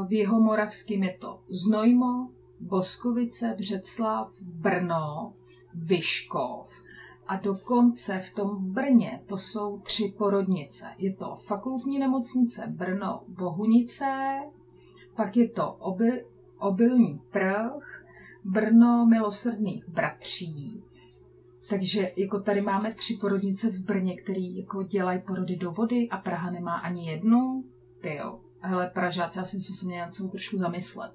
v jeho moravském je to Znojmo, Boskovice, Břeclav, Brno, Vyškov a dokonce v tom Brně to jsou tři porodnice. Je to fakultní nemocnice Brno Bohunice, pak je to oby, obilní trh, Brno milosrdných bratří. Takže jako tady máme tři porodnice v Brně, který jako dělají porody do vody a Praha nemá ani jednu. Ty jo, hele Pražáci, já že se mě něco trošku zamyslet.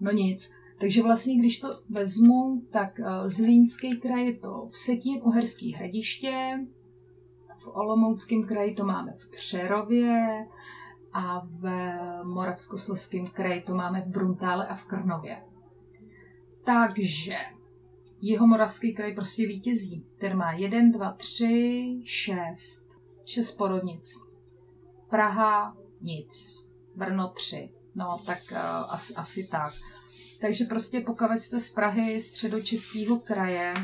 No nic, takže vlastně, když to vezmu, tak uh, Zlínský kraj je to v Setín Uherský hradiště, v Olomouckém kraji to máme v Přerově a v Moravskoslezském kraji to máme v Bruntále a v Krnově. Takže jeho moravský kraj prostě vítězí. Ten má 1, 2, 3, 6. 6 porodnic. Praha nic. Brno 3. No, tak uh, asi, asi tak. Takže prostě pokud jste z Prahy, středočeského kraje,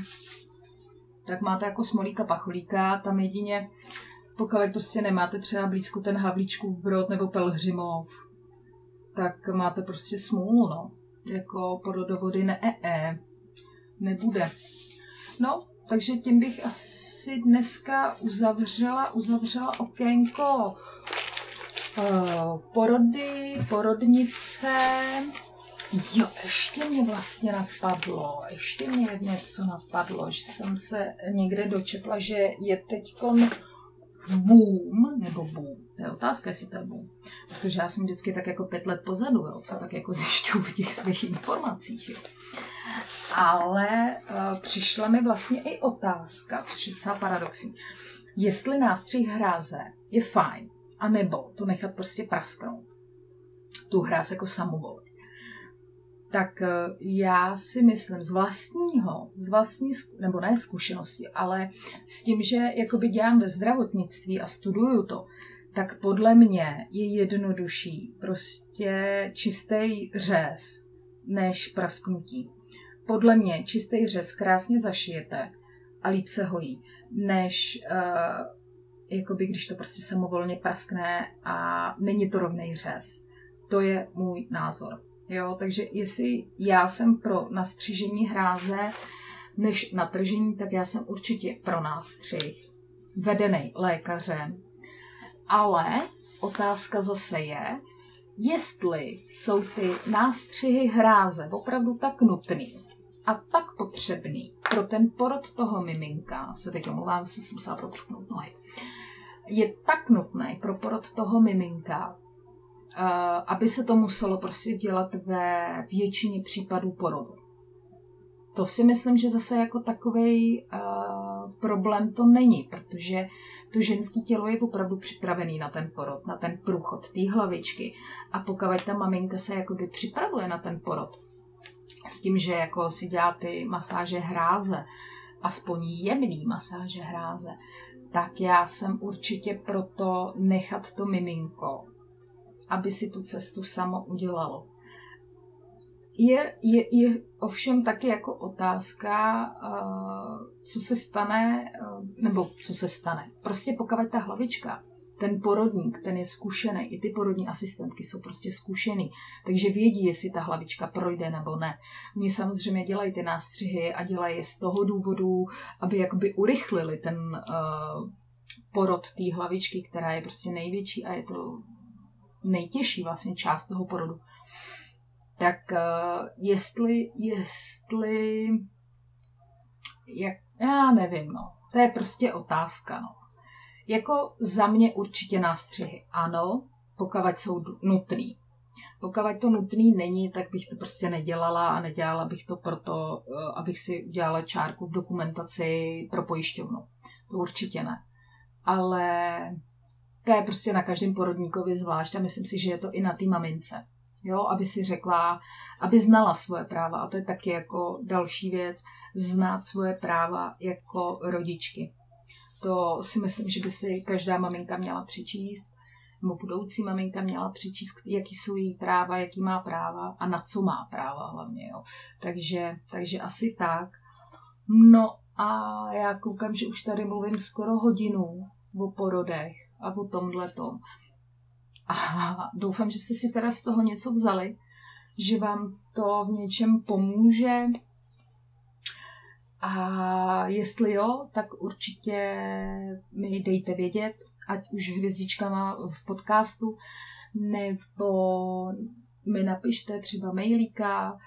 tak máte jako smolíka pacholíka, tam jedině pokud prostě nemáte třeba blízko ten Havlíčkův Brod nebo Pelhřimov, tak máte prostě smůlu, no. Jako porodovody ne e, e nebude. No, takže tím bych asi dneska uzavřela, uzavřela okénko uh, porody, porodnice, Jo, ještě mě vlastně napadlo, ještě mě něco napadlo, že jsem se někde dočetla, že je teď boom, nebo boom, to je otázka, jestli to je boom, protože já jsem vždycky tak jako pět let pozadu, jo, co tak jako zjišťuju v těch svých informacích. Jo. Ale uh, přišla mi vlastně i otázka, což je docela paradoxní, jestli nástřih hráze je fajn, anebo to nechat prostě prasknout. Tu hráz jako samovol tak eh, já si myslím z vlastního, z vlastní, nebo ne zkušenosti, ale s tím, že jakoby dělám ve zdravotnictví a studuju to, tak podle mě je jednodušší prostě čistý řez než prasknutí. Podle mě čistý řez krásně zašijete a líp se hojí, než uh, jakoby když to prostě samovolně praskne a není to rovný řez. To je můj názor. Jo, takže jestli já jsem pro nastřižení hráze než natržení, tak já jsem určitě pro nástřih, vedený lékařem. Ale otázka zase je, jestli jsou ty nástřihy hráze opravdu tak nutný a tak potřebný pro ten porod toho miminka, se teď omlouvám, se jsem musela protřuknout nohy, je tak nutný pro porod toho miminka, aby se to muselo prostě dělat ve většině případů porodu. To si myslím, že zase jako takový uh, problém to není, protože to ženské tělo je opravdu připravený na ten porod, na ten průchod té hlavičky. A pokud ta maminka se jakoby připravuje na ten porod, s tím, že jako si dělá ty masáže hráze, aspoň jemný masáže hráze, tak já jsem určitě proto nechat to miminko aby si tu cestu samo udělalo. Je, je, je ovšem taky jako otázka, uh, co se stane, uh, nebo co se stane. Prostě pokud ta hlavička, ten porodník, ten je zkušený, i ty porodní asistentky jsou prostě zkušený, takže vědí, jestli ta hlavička projde nebo ne. Oni samozřejmě dělají ty nástřihy a dělají je z toho důvodu, aby jakoby urychlili ten uh, porod té hlavičky, která je prostě největší a je to nejtěžší vlastně část toho porodu. Tak uh, jestli, jestli, jak, já nevím, no. To je prostě otázka, no. Jako za mě určitě nástřihy. Ano, pokud jsou nutný. Pokud to nutný není, tak bych to prostě nedělala a nedělala bych to proto, eh, abych si udělala čárku v dokumentaci pro pojišťovnu. To určitě ne. Ale to je prostě na každém porodníkovi zvlášť a myslím si, že je to i na té mamince. Jo, aby si řekla, aby znala svoje práva. A to je taky jako další věc, znát svoje práva jako rodičky. To si myslím, že by si každá maminka měla přečíst, nebo budoucí maminka měla přečíst, jaký jsou její práva, jaký má práva a na co má práva hlavně. Jo. Takže, takže asi tak. No a já koukám, že už tady mluvím skoro hodinu o porodech a o tomhle tom. A doufám, že jste si teda z toho něco vzali, že vám to v něčem pomůže. A jestli jo, tak určitě mi dejte vědět, ať už hvězdičkama v podcastu, nebo mi napište třeba mailíka,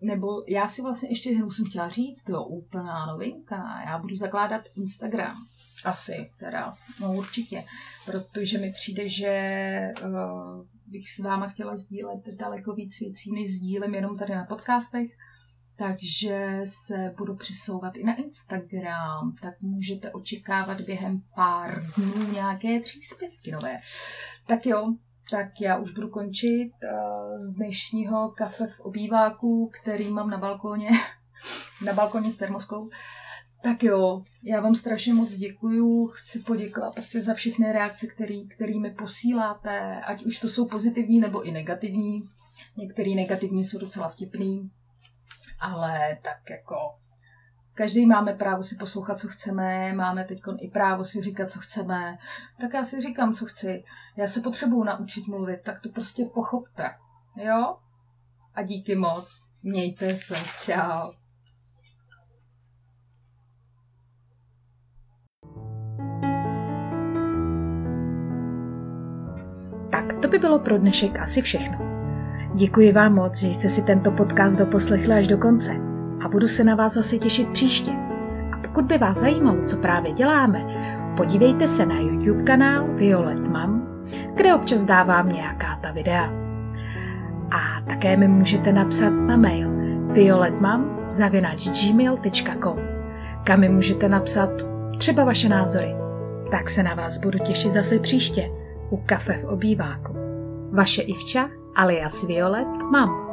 nebo já si vlastně ještě jenom jsem chtěla říct, to je úplná novinka, já budu zakládat Instagram. Asi, teda, no určitě, protože mi přijde, že uh, bych s váma chtěla sdílet daleko víc věcí, než sdílím jenom tady na podcastech, takže se budu přesouvat i na Instagram, tak můžete očekávat během pár dnů nějaké příspěvky nové. Tak jo, tak já už budu končit uh, z dnešního kafe v obýváku, který mám na balkóně, na balkóně s termoskou. Tak jo, já vám strašně moc děkuju. Chci poděkovat prostě za všechny reakce, který, který mi posíláte, ať už to jsou pozitivní nebo i negativní. Některé negativní jsou docela vtipný, ale tak jako každý máme právo si poslouchat, co chceme, máme teď i právo si říkat, co chceme, tak já si říkám, co chci. Já se potřebuju naučit mluvit, tak to prostě pochopte. Jo? A díky moc. Mějte se. Čau. Tak to by bylo pro dnešek asi všechno. Děkuji vám moc, že jste si tento podcast doposlechli až do konce a budu se na vás zase těšit příště. A pokud by vás zajímalo, co právě děláme, podívejte se na YouTube kanál Violet Mam, kde občas dávám nějaká ta videa. A také mi můžete napsat na mail violetmam.gmail.com kam mi můžete napsat třeba vaše názory. Tak se na vás budu těšit zase příště u kafe v obýváku. Vaše Ivča alias Violet mám.